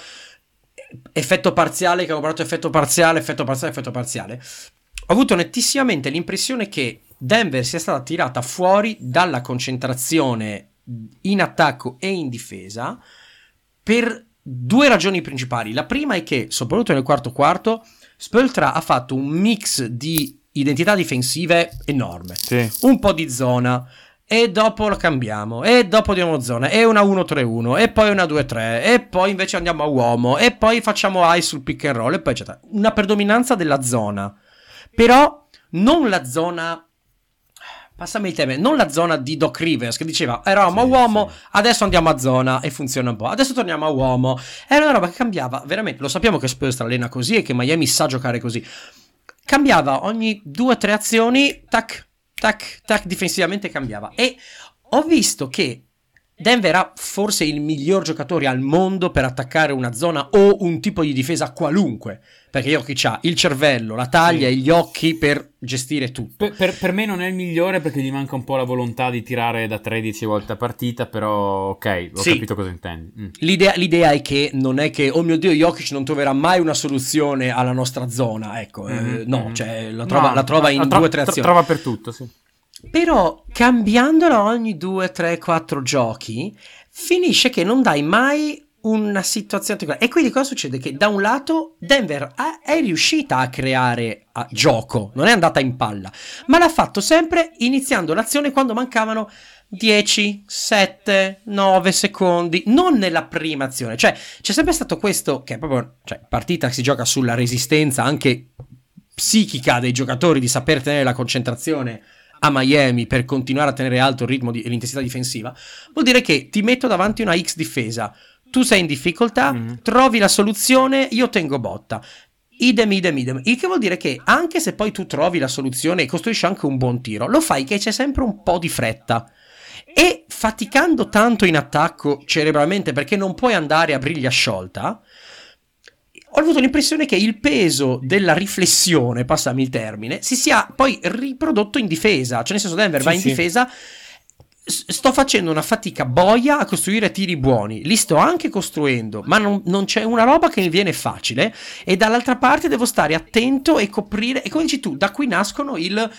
effetto parziale, che ho parlato effetto parziale, effetto parziale, effetto parziale. Ho avuto nettissimamente l'impressione che Denver sia stata tirata fuori dalla concentrazione in attacco e in difesa per due ragioni principali. La prima è che, soprattutto nel quarto quarto, Spoltra ha fatto un mix di identità difensive enorme. Sì. Un po' di zona, e dopo lo cambiamo, e dopo diamo zona, e una 1-3-1, e poi una 2-3, e poi invece andiamo a uomo, e poi facciamo high sul pick and roll, e poi eccetera. Una predominanza della zona, però non la zona... Passami il tema, non la zona di Doc Rivers che diceva eravamo Sì, uomo, sì. adesso andiamo a zona e funziona un po', adesso torniamo a uomo. Era una roba che cambiava, veramente, lo sappiamo che Spurs allena così e che Miami sa giocare così. Cambiava ogni due o tre azioni, tac, tac, tac, difensivamente cambiava. E ho visto che Denver ha forse il miglior giocatore al mondo per attaccare una zona o un tipo di difesa qualunque. Perché Jokic ha il cervello, la taglia Sì. e gli occhi per gestire tutto. Per, per- per me non è il migliore perché gli manca un po' la volontà di tirare da 13 volte a partita, però ok, ho Sì. capito cosa intendi. Mm. L'idea, l'idea è che non è che, oh mio dio, Jokic non troverà mai una soluzione alla nostra zona. Ecco, eh, Mhm, no, mhm. cioè la trova, No, la trova in la tro- due o tre azioni. Trova per tutto, sì. Però cambiandola ogni 2, 3, 4 giochi, finisce che non dai mai una situazione. E quindi cosa succede? Che da un lato Denver è riuscita a creare a gioco, non è andata in palla, ma l'ha fatto sempre iniziando l'azione quando mancavano 10, 7, 9 secondi, non nella prima azione. Cioè, c'è sempre stato questo che è proprio, cioè, partita si gioca sulla resistenza anche psichica dei giocatori di saper tenere la concentrazione a Miami per continuare a tenere alto il ritmo di- e l'intensità difensiva, vuol dire che ti metto davanti una X difesa, tu sei in difficoltà, Mhm. trovi la soluzione, io tengo botta. Idem, idem, idem. Il che vuol dire che anche se poi tu trovi la soluzione e costruisci anche un buon tiro, lo fai che c'è sempre un po' di fretta. E faticando tanto in attacco cerebralmente perché non puoi andare a briglia sciolta, ho avuto l'impressione che il peso della riflessione, passami il termine, si sia poi riprodotto in difesa. Cioè, nel senso, Denver Sì, va in sì. difesa. Sto facendo una fatica boia a costruire tiri buoni, li sto anche costruendo, ma non, non c'è una roba che mi viene facile. E dall'altra parte devo stare attento e coprire. E come dici tu, da qui nascono il-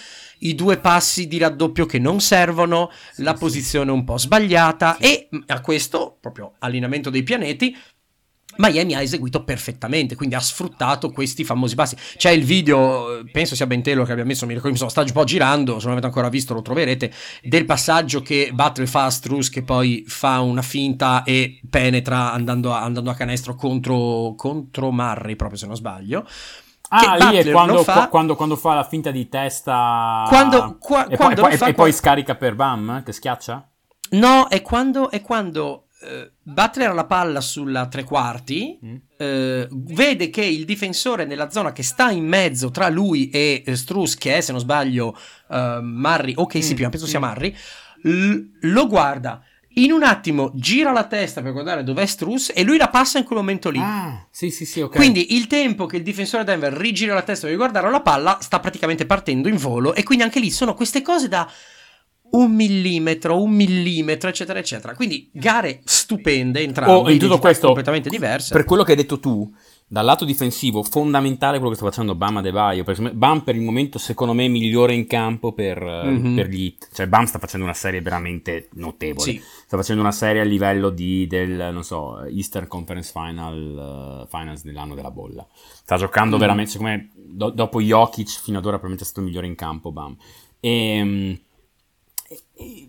i due passi di raddoppio che non servono, la posizione un po' sbagliata. E mh, a questo, proprio allineamento dei pianeti, Miami ha eseguito perfettamente, quindi ha sfruttato questi famosi passi. C'è il video, penso sia Ben Taylor che abbia messo, mi ricordo, mi sono sta un po' girando, se non avete ancora visto lo troverete, del passaggio che Butler fa a Struz che poi fa una finta e penetra andando a, andando a canestro contro, contro Murray, proprio se non sbaglio. Ah, lì è quando fa... quando, quando fa la finta di testa. Quando- qua- e, poi, e fa e poi scarica per Bam, che schiaccia? No, è quando, è quando Butler ha la palla sulla tre quarti, Mm. eh, vede che il difensore nella zona che sta in mezzo tra lui e eh, Strus, che è se non sbaglio eh, Murray o KCP, Mm, ma penso sia mm. Murray, l- lo guarda. In un attimo gira la testa per guardare dov'è Strus e lui la passa in quel momento lì. Ah, sì, sì, sì, ok. Quindi il tempo che il difensore Denver rigira la testa per guardare la palla sta praticamente partendo in volo e quindi anche lì sono queste cose da un millimetro, un millimetro, eccetera, eccetera. Quindi gare stupende entrambe, Oh, in tutto questo, completamente diverse. Per quello che hai detto tu, dal lato difensivo, fondamentale quello che sta facendo Bam Adebayo. Perché Bam per il momento, secondo me, è migliore in campo per, Mhm. per gli hit. Cioè, Bam sta facendo una serie veramente notevole. Sì. Sta facendo una serie a livello di, del, non so, Eastern Conference Final, eh, Finals dell'anno della bolla. Sta giocando Mm. veramente, secondo me, do- dopo Jokic, fino ad ora probabilmente è stato migliore in campo, Bam. E...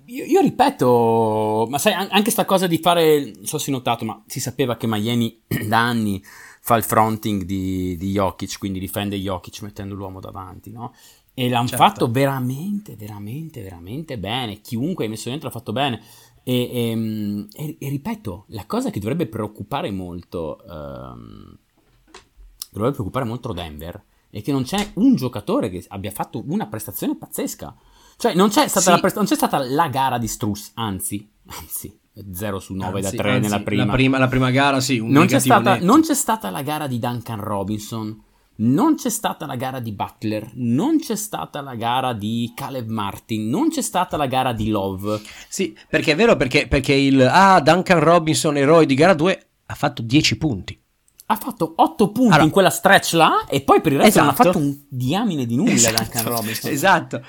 Io, io ripeto, ma sai, an- anche sta cosa di fare, non so se hai notato, ma si sapeva che Miami da anni fa il fronting di, di Jokic, quindi difende Jokic mettendo l'uomo davanti, no? E l'hanno Certo. fatto veramente, veramente, veramente bene. Chiunque hai messo dentro l'ha fatto bene. E, ehm, e- e ripeto, la cosa che dovrebbe preoccupare molto, ehm, dovrebbe preoccupare molto Denver, è che non c'è un giocatore che abbia fatto una prestazione pazzesca. Cioè, non c'è stata, Sì. la, presta- non c'è stata la gara di Struss, anzi, anzi, 0 su 9 da Anzi, 3 anzi, nella prima. La prima, la prima gara, sì, un Non c'è, stata, non c'è stata la gara di Duncan Robinson. non c'è stata la gara di Butler, non c'è stata la gara di Caleb Martin, non c'è stata la gara di Love. Sì, perché è vero perché, perché il ah, Duncan Robinson, eroe di gara 2, ha fatto 10 punti. Ha fatto 8 punti allora, in quella stretch là e poi per il resto esatto. non ha fatto un diamine di nulla esatto, Duncan Robinson. Esatto.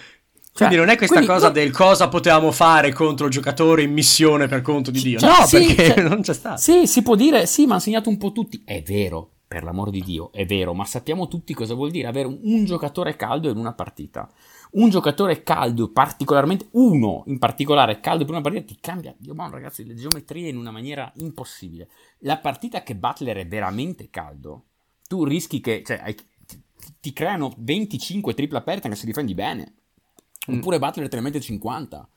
Cioè, quindi non è questa quindi, cosa no, del cosa potevamo fare contro il giocatore in missione per conto di Dio. Cioè, no, sì, perché cioè, non c'è stato. Sì, si può dire, sì, ma ha segnato un po' tutti. È vero, per l'amor di Dio, è vero, ma sappiamo tutti cosa vuol dire avere un, un giocatore caldo in una partita. Un giocatore caldo, particolarmente uno in particolare caldo per una partita, ti cambia, Dio buono ragazzi, le geometrie in una maniera impossibile. La partita che Butler è veramente caldo, tu rischi che, cioè, hai, ti, ti creano 25 triple aperte anche se difendi bene Mm. Oppure Butler te ne mette 50.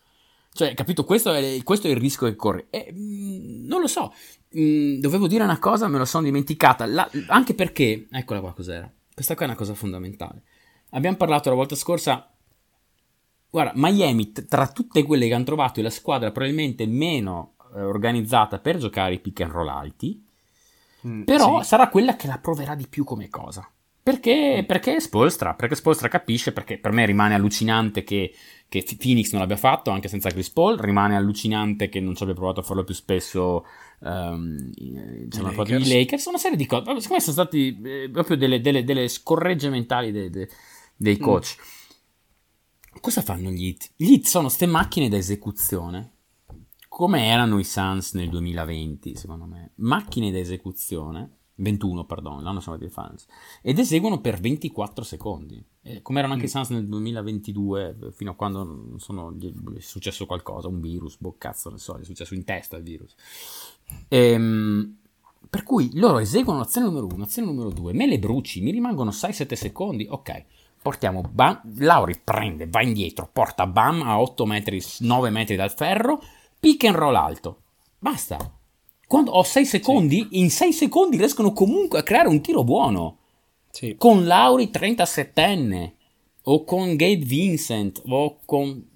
Cioè, capito? Questo è, questo è il rischio che corri. E, mh, mm, non lo so. Mh, mm, dovevo dire una cosa, me lo sono dimenticata. La, anche perché, eccola qua cos'era. Questa qua è una cosa fondamentale. Abbiamo parlato la volta scorsa. Guarda, Miami, tra tutte quelle che hanno trovato, è la squadra probabilmente meno eh, organizzata per giocare i pick and roll alti. Mm, però sì. sarà quella che la proverà di più come cosa. Perché, perché Spolstra, perché Spolstra capisce, perché per me rimane allucinante che, che, Phoenix non l'abbia fatto anche senza Chris Paul, rimane allucinante che non ci abbia provato a farlo più spesso um, diciamo, i Lakers, una serie di cose, secondo me sono stati eh, proprio delle, delle, delle, scorregge mentali dei, dei, dei coach. Mm. Cosa fanno gli hit? Gli hit sono ste macchine da esecuzione, come erano i Suns nel 2020 secondo me, macchine da esecuzione 21, perdono, l'anno sono dei fans, ed eseguono per 24 secondi, eh, come erano anche i mm. Suns nel 2022, fino a quando sono, è successo qualcosa, un virus, boh cazzo ne so, è successo in testa il virus. Ehm, per cui loro eseguono l'azione numero 1, l'azione numero 2, me le bruci, mi rimangono 6-7 secondi, ok, portiamo Bam, Lauri prende, va indietro, porta Bam a 8 metri, 9 metri dal ferro, pick and roll alto, basta, quando ho 6 secondi, sì. in 6 secondi riescono comunque a creare un tiro buono. Sì. Con Lauri 37enne, o con Gabe Vincent, o con...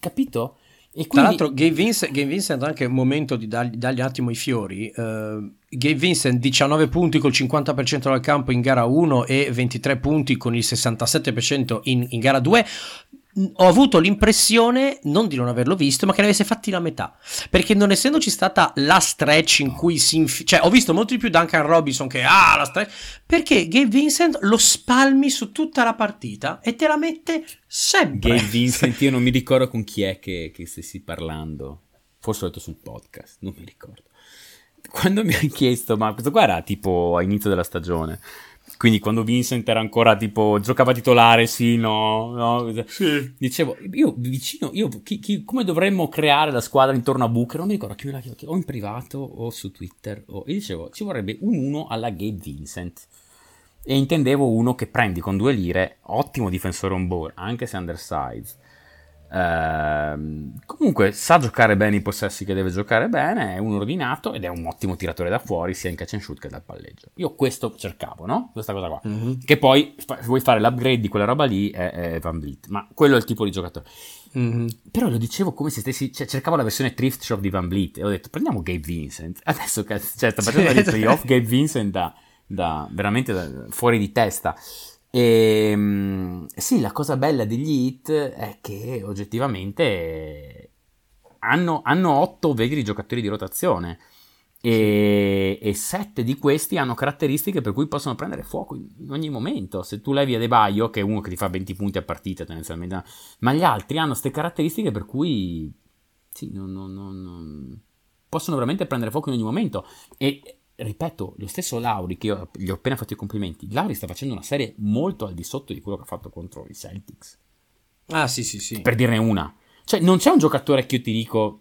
Capito? E quindi... Tra l'altro Gabe Vincent, Gabe Vincent anche un momento di dargli, dargli un attimo i fiori. Uh, Gabe Vincent 19 punti col 50% dal campo in gara 1 e 23 punti con il 67% in, in gara 2 ho avuto l'impressione, non di non averlo visto, ma che ne avesse fatti la metà. Perché non essendoci stata la stretch in cui si infi- cioè ho visto molto di più Duncan Robinson che ah la stretch, perché Gabe Vincent lo spalmi su tutta la partita e te la mette sempre. Gabe Vincent, io non mi ricordo con chi è che, che stessi parlando. Forse ho detto sul podcast, non mi ricordo. Quando mi hanno chiesto, ma questo qua era tipo a inizio della stagione quindi quando Vincent era ancora tipo giocava titolare, sì, no, no. Sì. Dicevo, io vicino, io chi, chi, come dovremmo creare la squadra intorno a Booker? Non mi ricordo chi me l'ha chiesto, o in privato o su Twitter. O... E dicevo, ci vorrebbe un uno alla Gabe Vincent. E intendevo uno che prendi con due lire, ottimo difensore on board, anche se undersized Uh, comunque sa giocare bene i possessi che deve giocare bene, è un ordinato ed è un ottimo tiratore da fuori sia in catch and shoot che dal palleggio. Io questo cercavo, no? Questa cosa qua. Mm-hmm. Che poi se vuoi fare l'upgrade di quella roba lì è, è Van Vliet, ma quello è il tipo di giocatore. Mm-hmm. Però lo dicevo come se stessi, cioè, cercavo la versione thrift shop di Van Vliet e ho detto prendiamo Gabe Vincent. Adesso cioè, sta facendo dei playoff Gabe Vincent da, da veramente da, fuori di testa. E ehm, sì, la cosa bella degli hit è che oggettivamente hanno, hanno 8 veri giocatori di rotazione e, e 7 di questi hanno caratteristiche per cui possono prendere fuoco in, ogni momento. Se tu levi Adebayo, che è uno che ti fa 20 punti a partita tendenzialmente, ma gli altri hanno queste caratteristiche per cui sì, non, non, non, possono veramente prendere fuoco in ogni momento. E ripeto, lo stesso Lauri, che io gli ho appena fatto i complimenti, Lauri sta facendo una serie molto al di sotto di quello che ha fatto contro i Celtics. Ah, sì, sì, sì. Per dirne una. Cioè, non c'è un giocatore che io ti dico,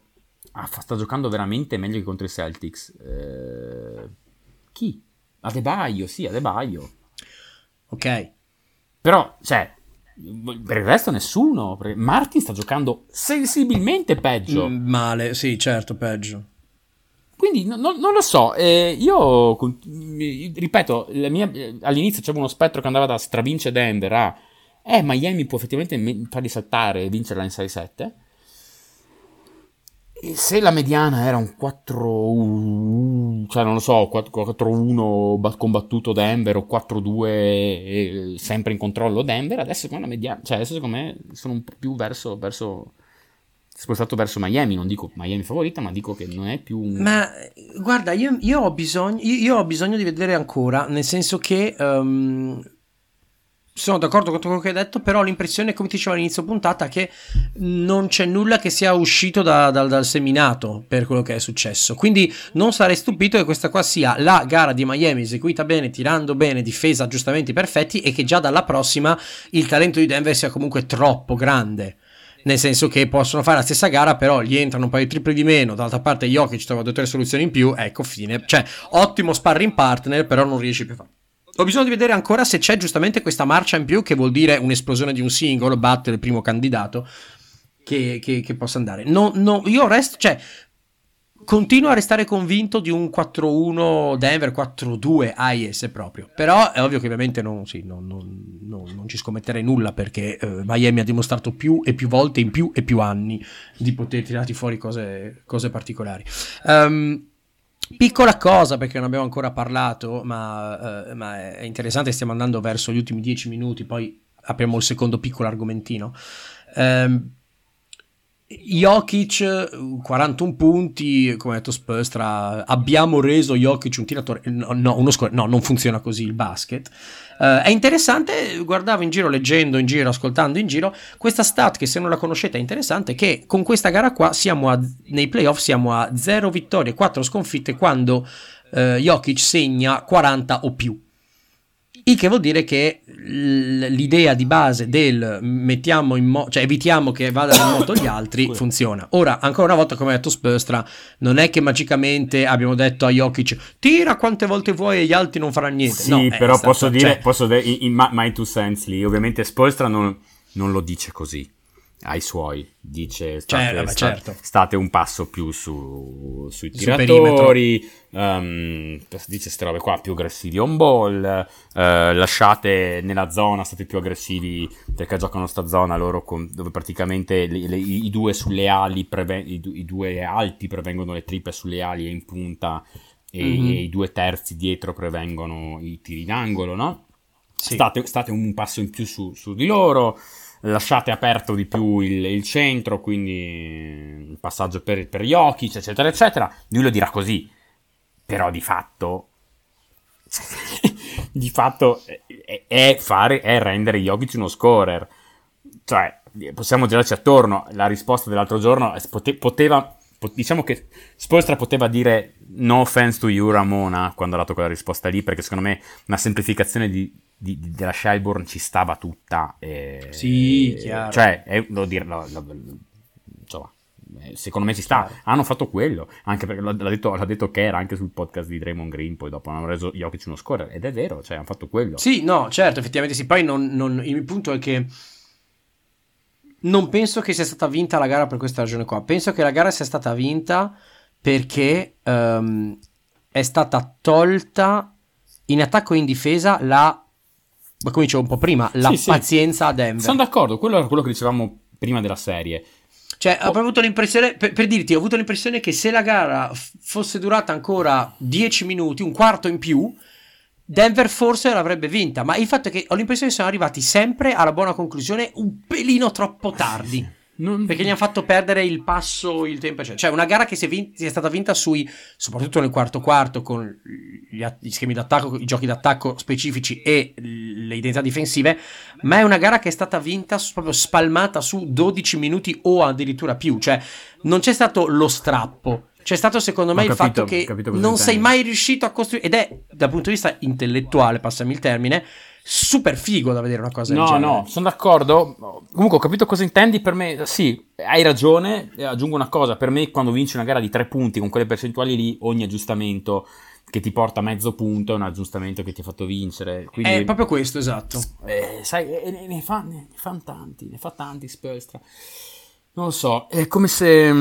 ah, sta giocando veramente meglio che contro i Celtics. Eh, chi? Adebaio, sì, Adebaio. Ok. Però, cioè, per il resto nessuno. Martin sta giocando sensibilmente peggio. Mm, male, sì, certo, peggio. Quindi no, no, non lo so, eh, io ripeto, mia, all'inizio c'era uno spettro che andava da stravince Denver a eh, Miami può effettivamente farli saltare e vincerla in 6-7. se la mediana era un 4 cioè non lo so, 4-1 combattuto Denver o 4-2 sempre in controllo Denver, adesso secondo me, mediana, cioè adesso secondo me sono un po' più verso, verso spostato verso Miami, non dico Miami favorita, ma dico che non è più un... Ma guarda, io, io, ho, bisogno, io, io ho bisogno di vedere ancora, nel senso che um, sono d'accordo con quello che hai detto, però l'impressione, come ti dicevo all'inizio puntata, che non c'è nulla che sia uscito da, da, dal seminato per quello che è successo. Quindi non sarei stupito che questa qua sia la gara di Miami eseguita bene, tirando bene, difesa, aggiustamenti perfetti e che già dalla prossima il talento di Denver sia comunque troppo grande. Nel senso che possono fare la stessa gara, però gli entrano un paio di tripli di meno. D'altra parte, Jokic trova due o tre soluzioni in più. Ecco, fine. Cioè, ottimo sparring partner, però non riesci più a fare. Ho bisogno di vedere ancora se c'è giustamente questa marcia in più, che vuol dire un'esplosione di un singolo, battere il primo candidato che, che, che possa andare. No, no, io resto, cioè, continuo a restare convinto di un 4-1 Denver 4-2 AIS proprio. Però è ovvio che ovviamente non, sì, non, non, non ci scommetterei nulla perché eh, Miami ha dimostrato più e più volte in più e più anni di poter tirarti fuori cose, cose particolari. Um, Piccola cosa perché non abbiamo ancora parlato, ma, uh, ma, è interessante, stiamo andando verso gli ultimi dieci minuti, poi apriamo il secondo piccolo argomentino. Um, Jokic 41 punti, come ha detto Spöstra, abbiamo reso Jokic un tiratore, no, no, uno score, no non funziona così il basket. Uh, è interessante, guardavo in giro, leggendo in giro, ascoltando in giro, questa stat che se non la conoscete è interessante, che con questa gara qua siamo a, nei playoff siamo a 0 vittorie, 4 sconfitte quando uh, Jokic segna 40 o più. Il che vuol dire che l'idea di base del mettiamo in moto, cioè evitiamo che vadano in moto gli altri, funziona. Ora, ancora una volta, come ha detto Spöstra, non è che magicamente abbiamo detto a Jokic tira quante volte vuoi e gli altri non faranno niente. Sì, no, però stato, posso dire, cioè... posso dire in, in my two sense lì, ovviamente Spöstra non, non lo dice così ai suoi, dice state, certo, sta, certo. state un passo più su, sui tiratori, um, dice queste robe qua, più aggressivi on ball, uh, lasciate nella zona, state più aggressivi perché giocano sta zona loro con, dove praticamente le, le, i, due sulle ali, preve, i, i, due alti prevengono le triple sulle ali e in punta e, mm-hmm. e i due terzi dietro prevengono i tiri d'angolo, no? Sì. State, state, un passo in più su, su di loro lasciate aperto di più il, il centro, quindi il passaggio per, per Jokic, eccetera, eccetera. Lui lo dirà così, però di fatto, di fatto è, è, fare, è rendere Jokic uno scorer. Cioè, possiamo girarci attorno, la risposta dell'altro giorno poteva diciamo che Spolstra poteva dire no offense to you Ramona quando ha dato quella risposta lì perché secondo me una semplificazione di, di, di, della Shelbourne ci stava tutta e, sì, chiaro cioè è, lo dire, lo, lo, insomma eh, secondo me ci sta chiaro. hanno fatto quello anche perché l'ha detto, l'ha detto Kerr anche sul podcast di Draymond Green poi dopo hanno reso Jokic uno scorer ed è vero cioè hanno fatto quello sì no certo effettivamente sì poi non, non, il punto è che non penso che sia stata vinta la gara per questa ragione qua. Penso che la gara sia stata vinta perché um, è stata tolta in attacco e in difesa la come dicevo un po' prima, la sì, pazienza sì. a Denver. Sono d'accordo, quello era quello che dicevamo prima della serie. Cioè, oh. ho avuto l'impressione, per, per, dirti, ho avuto l'impressione che se la gara f- fosse durata ancora 10 minuti, un quarto in più, Denver forse l'avrebbe vinta, ma il fatto è che ho l'impressione che siano arrivati sempre alla buona conclusione un pelino troppo tardi. Non... Perché gli hanno fatto perdere il passo, il tempo, eccetera. Cioè, una gara che si è, vinta, si è, stata vinta sui, soprattutto nel quarto quarto, con gli, gli, schemi d'attacco, i giochi d'attacco specifici e le identità difensive, ma è una gara che è stata vinta proprio spalmata su 12 minuti o addirittura più. Cioè, non c'è stato lo strappo c'è stato secondo me Ho il capito, fatto che non sei mai riuscito a costruire, ed è dal punto di vista intellettuale, passami il termine, super figo da vedere una cosa no. No, no, sono d'accordo. Comunque ho capito cosa intendi. Per me, sì, hai ragione. Aggiungo una cosa: per me, quando vinci una gara di tre punti con quelle percentuali lì, ogni aggiustamento che ti porta a mezzo punto è un aggiustamento che ti ha fatto vincere. Quindi, è proprio questo, esatto. Eh, sai, ne, ne, fa, ne, ne fa tanti, ne fa tanti Spelstra. Non lo so, è come se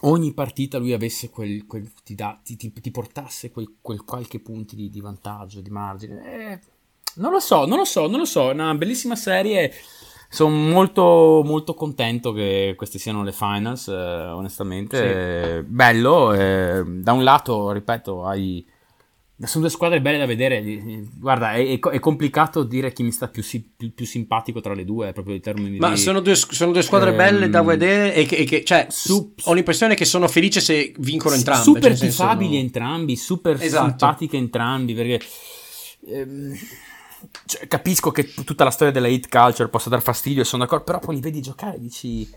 ogni partita lui avesse quel, quel ti, da, ti, ti, ti, portasse quel, quel, qualche punti di, di vantaggio, di margine. Eh, non lo so, non lo so, non lo so. Una bellissima serie. sono molto, molto contento che queste siano le finals, eh, onestamente. Sì. Eh, bello, eh, da un lato, ripeto, hai... Sono due squadre belle da vedere. Guarda, è, è, è complicato dire chi mi sta più, più, più, simpatico tra le due, proprio in termini Ma di... sono, due, sono due squadre Ehm, belle da vedere e che, e che- cioè, su- ho l'impressione che sono felice se vincono entrambe. Super cioè, nel senso- tifabili entrambi, super Esatto. simpatiche entrambi, perché ehm, cioè, capisco che tutta la storia della hit culture possa dar fastidio, sono d'accordo, però poi li vedi giocare e dici...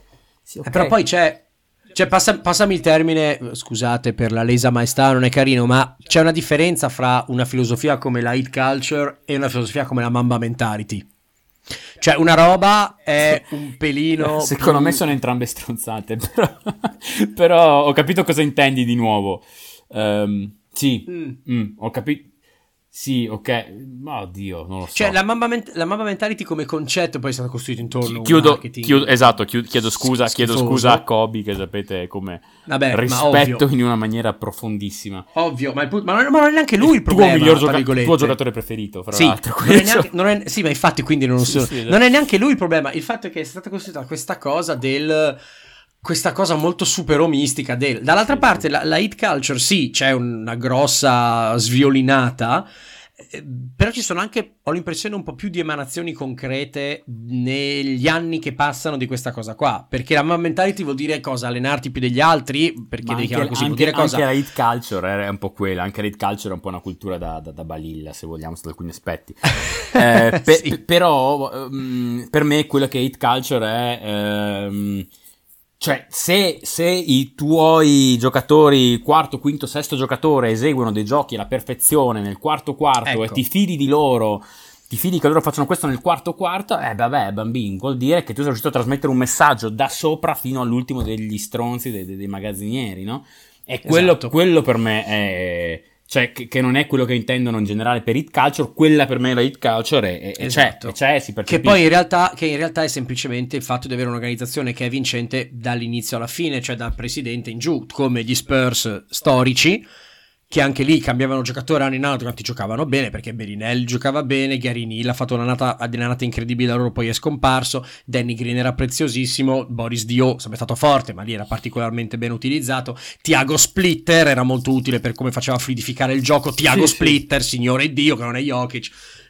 Sì. Eh, però poi c'è. Cioè, passa- passami il termine, scusate per la lesa maestà, non è carino, ma c'è una differenza fra una filosofia come la hit culture e una filosofia come la mamba mentality. Cioè, una roba è un pelino. Secondo più- me sono entrambe stronzate, però, però ho capito cosa intendi di nuovo. Ehm, sì, Mm. mm, ho capito. Sì, ok. Ma oddio, non lo so. Cioè, la mamba, ment- la mamba mentality come concetto poi è stato costruito intorno a un Chiudo, marketing. chiudo- esatto, chiud- chiedo scusa, chiedo schifoso. scusa a Kobe che sapete come Vabbè, rispetto in una maniera profondissima. Ovvio, ma, il pu- ma non, ma non è neanche lui il tuo problema. miglior tra gioca- tuo giocatore preferito, fra Sì, l'altro. non è neanche- non è- sì, ma infatti quindi non, Sì, so- sì, esatto. non è neanche lui il problema. Il fatto è che è stata costruita questa cosa del questa cosa molto super omistica del dall'altra parte la, la hit culture sì c'è una grossa sviolinata eh, però ci sono anche ho l'impressione un po' più di emanazioni concrete negli anni che passano di questa cosa qua perché la mom mentality vuol dire cosa allenarti più degli altri perché devi chiamarla così vuol anche- dire cosa anche la hit culture è un po' quella, anche la hit culture è un po' una cultura da, da- da balilla, se vogliamo, sotto alcuni aspetti. Eh, pe- Sì. pe- però ehm, per me quello che hit culture è... ehm, cioè, se, se i tuoi giocatori, quarto, quinto, sesto giocatore, eseguono dei giochi alla perfezione nel quarto quarto Ecco. e ti fidi di loro, ti fidi che loro facciano questo nel quarto quarto, eh vabbè, bambini, vuol dire che tu sei riuscito a trasmettere un messaggio da sopra fino all'ultimo degli stronzi dei, dei- dei magazzinieri, no? E quello, Esatto. quello per me è... Cioè, che, che non è quello che intendono in generale per hit culture, quella per me la hit culture è, è- Esatto. c'è, c'è, Che poi in realtà, che in realtà è semplicemente il fatto di avere un'organizzazione che è vincente dall'inizio alla fine, cioè dal presidente in giù, come gli Spurs storici, che anche lì cambiavano giocatore anno in anno, tanti giocavano bene, perché Berinelli giocava bene, Ghiarini Hill ha fatto delle annate incredibili, da loro poi è scomparso, Danny Green era preziosissimo, Boris Dio sempre stato forte, ma lì era particolarmente ben utilizzato, Tiago Splitter era molto utile per come faceva fluidificare il gioco, Tiago Sì, sì. Splitter, signore Dio, che non è Jokic.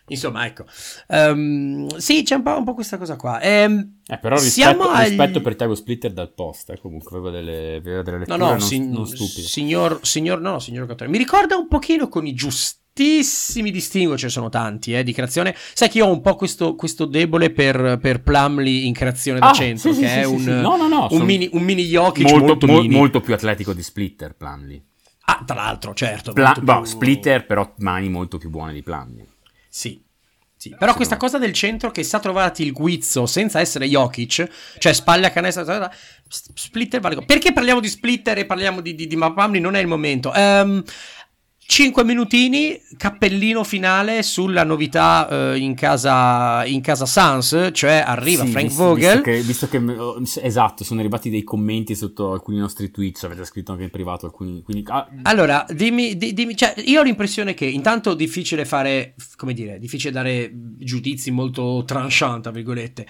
Insomma, ecco. Ehm, sì, c'è un po', un po' questa cosa qua. Ehm, Eh, però rispetto, agli- rispetto per Tiago Splitter dal post, eh, comunque avevo delle, avevo delle no, no, non, sign- non stupide. signor, signor, no, no, signor giocatore. Mi ricorda un pochino con i giustissimi distinguo, ce ne sono tanti, eh, di creazione. Sai che io ho un po' questo, questo debole per, per Plumlee in creazione da Ah, centro, sì, che sì, è sì, un. No, no, no, un, mini, un mini Jokic molto, molto, mo- mini. molto più atletico di Splitter, Plumlee. Ah, tra l'altro, certo. Pla- boh, più- Splitter però mani molto più buone di Plumlee. Sì. Sì, però questa cosa del centro che sa trovarti il guizzo senza essere Jokic, cioè spalle a canestro, s- splitter vale. Perché parliamo di splitter e parliamo di, di, di Mapamli? Non è il momento. Ehm, 5 minutini, cappellino finale sulla novità eh, in, casa, in casa Sans, cioè arriva Sì, Frank visto, Vogel. Visto che, visto che- oh, esatto, sono arrivati dei commenti sotto alcuni nostri tweets, avete scritto anche in privato alcuni... quindi- ah, Allora, dimmi, di- dimmi- cioè, io ho l'impressione che intanto è difficile fare, come dire, difficile dare giudizi molto tranchant, tra virgolette.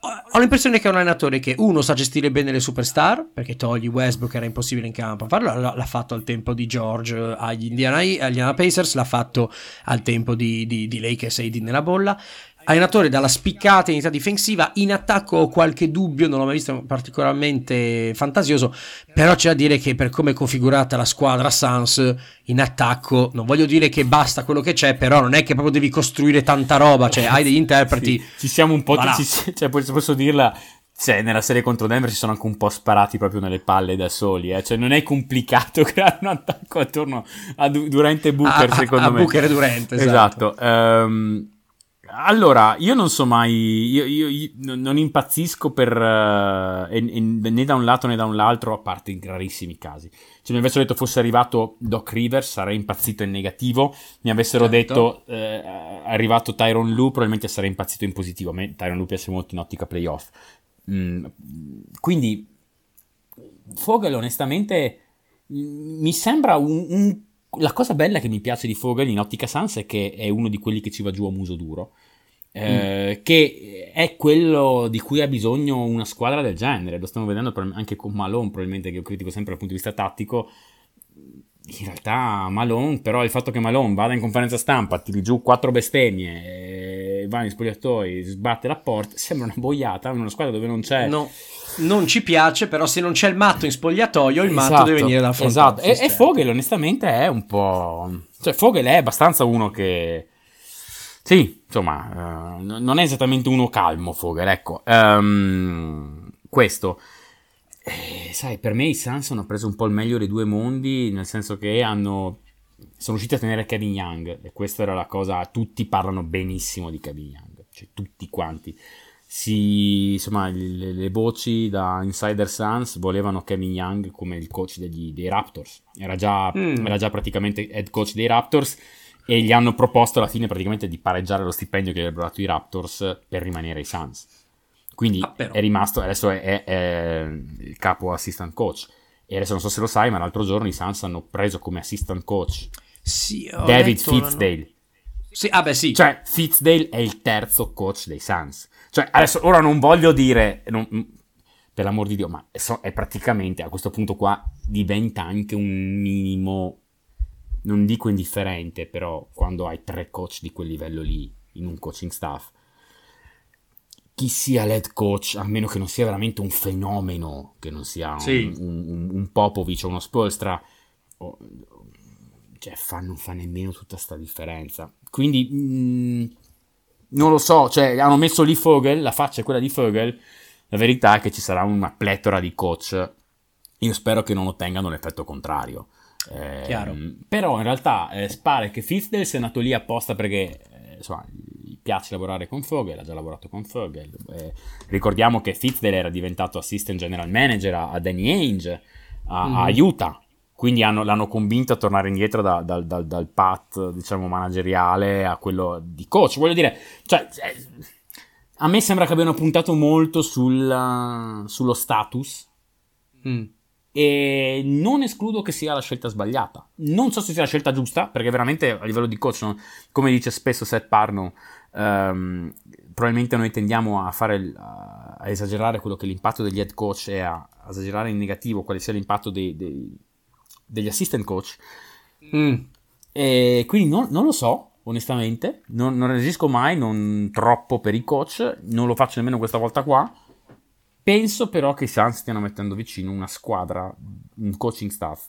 Ho l'impressione che è un allenatore che uno sa gestire bene le superstar, perché togli Westbrook era impossibile in campo farlo, l'ha, fatto al tempo di George agli Indiana, agli Indiana Pacers, l'ha fatto al tempo di, di, di Lakers e AD nella bolla. Allenatore dalla spiccata unità difensiva, in attacco ho qualche dubbio, non l'ho mai visto particolarmente fantasioso, però c'è da dire che per come è configurata la squadra Sans in attacco, non voglio dire che basta quello che c'è, però non è che proprio devi costruire tanta roba, cioè hai degli interpreti. sì, ci siamo un po'... Voilà. ci- cioè, posso posso dirla... Cioè, nella serie contro Denver si sono anche un po' sparati proprio nelle palle da soli, eh. Cioè, non è complicato creare un attacco attorno a Du- Durant e Booker, a- secondo a me. Booker e Durant, esatto. Ehm, allora, io non so mai, io, io- io non impazzisco per eh, e- e né da un lato né da un l'altro, a parte in rarissimi casi. Se mi avessero detto fosse arrivato Doc Rivers, sarei impazzito in negativo. Mi avessero Certo. detto eh, è arrivato Tyron Lu, probabilmente sarei impazzito in positivo. A me Tyron Lu piace molto in ottica playoff. Mm, quindi, Fogel, onestamente, mi sembra un, un- La cosa bella che mi piace di Fogel in ottica Sans è che è uno di quelli che ci va giù a muso duro. eh, mm. che è quello di cui ha bisogno una squadra del genere. Lo stiamo vedendo anche con Malone, probabilmente, che io critico sempre dal punto di vista tattico. In realtà Malone, però il fatto che Malone vada in conferenza stampa, tiri giù quattro bestemmie, va in spogliatoi, sbatte la porta, sembra una boiata in una squadra dove non c'è... No non ci piace, però se non c'è il matto in spogliatoio, il matto deve venire da fuori. Esatto, e, e Fogel onestamente è un po'... Cioè Fogel è abbastanza uno che sì, insomma, uh, non è esattamente uno calmo Fogel, ecco. Um, questo. Eh, sai, per me i Suns hanno preso un po' il meglio dei due mondi, nel senso che hanno, sono riusciti a tenere Kevin Young, e questa era la cosa, tutti parlano benissimo di Kevin Young, cioè tutti quanti. Si, insomma, le, le, voci da Insider Suns volevano Kevin Young come il coach degli, dei Raptors, era già, mm. era già praticamente head coach dei Raptors e gli hanno proposto alla fine praticamente di pareggiare lo stipendio che avrebbero dato i Raptors per rimanere ai Suns. Quindi ah, è rimasto, adesso è, è, è, il capo assistant coach. E adesso non so se lo sai, ma l'altro giorno i Suns hanno preso come assistant coach sì, David Fitzdale. No? Sì, ah beh, sì. Cioè, Fitzdale è il terzo coach dei Suns. Cioè, adesso ora non voglio dire, non, per l'amor di Dio, ma è praticamente a questo punto qua diventa anche un minimo non dico indifferente, però quando hai tre coach di quel livello lì in un coaching staff, chi sia l'head coach, a meno che non sia veramente un fenomeno, che non sia sì. un, un, un, Popovic o uno Spolstra, oh, cioè fa, non fa nemmeno tutta questa differenza. Quindi mh, mm, non lo so, cioè hanno messo lì Fogel, la faccia è quella di Fogel, la verità è che ci sarà una pletora di coach. Io spero che non ottengano l'effetto contrario. Eh, però in realtà eh, pare che Fitzdale sia nato lì apposta perché eh, insomma, gli piace lavorare con Fogel, ha già lavorato con Fogel. Eh, ricordiamo che Fitzdale era diventato assistant general manager a, a Danny Ainge, a, mm. a mhm. Utah, quindi hanno, l'hanno convinto a tornare indietro da, da, da, dal path diciamo manageriale a quello di coach. Voglio dire, cioè, eh, a me sembra che abbiano puntato molto sul, sullo status. Mm e non escludo che sia la scelta sbagliata. Non so se sia la scelta giusta, perché veramente a livello di coach, come dice spesso Seth Parno, um, probabilmente noi tendiamo a, fare, a, esagerare quello che è l'impatto degli head coach e a, a esagerare in negativo quale sia l'impatto dei, dei, degli assistant coach. Mm. E quindi non, non, lo so, onestamente, non, non reagisco mai, non troppo per i coach, non lo faccio nemmeno questa volta qua Penso però che i Suns stiano mettendo vicino una squadra, un coaching staff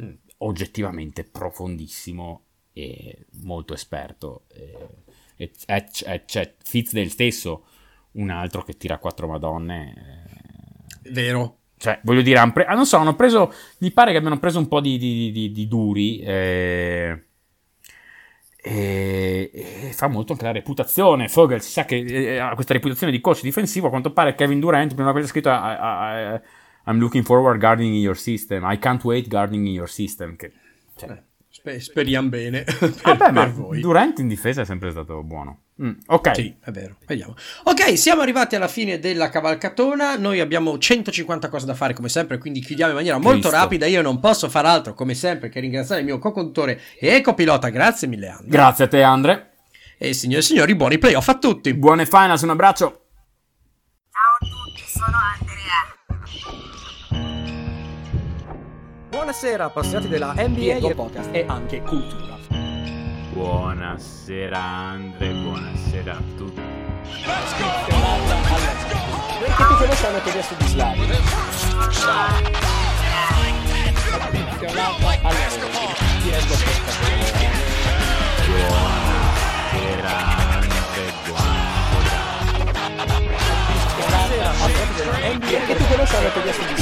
mm. oggettivamente profondissimo e molto esperto. E, e, e c'è Fitzdale stesso, un altro che tira quattro madonne. Eh, Vero. Cioè, voglio dire, pre- ah, non so, hanno preso, mi pare che abbiano preso un po' di, di, di, di duri. Eh, e, e, fa molto anche la reputazione. Fogel si sa che eh, ha questa reputazione di coach difensivo. A quanto pare Kevin Durant prima aveva scritto I, I, I'm looking forward guarding your system. I can't wait guarding your system. Che, cioè, eh, sper- speriamo bene. per, Vabbè, ma voi. Durant in difesa è sempre stato buono. Mm, ok. Sì, è vero. Vediamo. Ok, siamo arrivati alla fine della cavalcatona. Noi abbiamo 150 cose da fare, come sempre, quindi chiudiamo in maniera molto Cristo. rapida. Io non posso far altro, come sempre, che ringraziare il mio co-conduttore e copilota. Grazie mille, Andre. Grazie a te, Andre. E signore e signori, buoni playoff a tutti. Buone finals, un abbraccio. Ciao a tutti, sono Andrea. Buonasera, appassionati della NBA, e podcast e anche cultura. Buonasera Andre, buonasera a tutti. Let's go! Perché tu conosci la teoria su di slide? Buonasera Andre, buonasera. Buonasera, perché tu conosci la teoria su di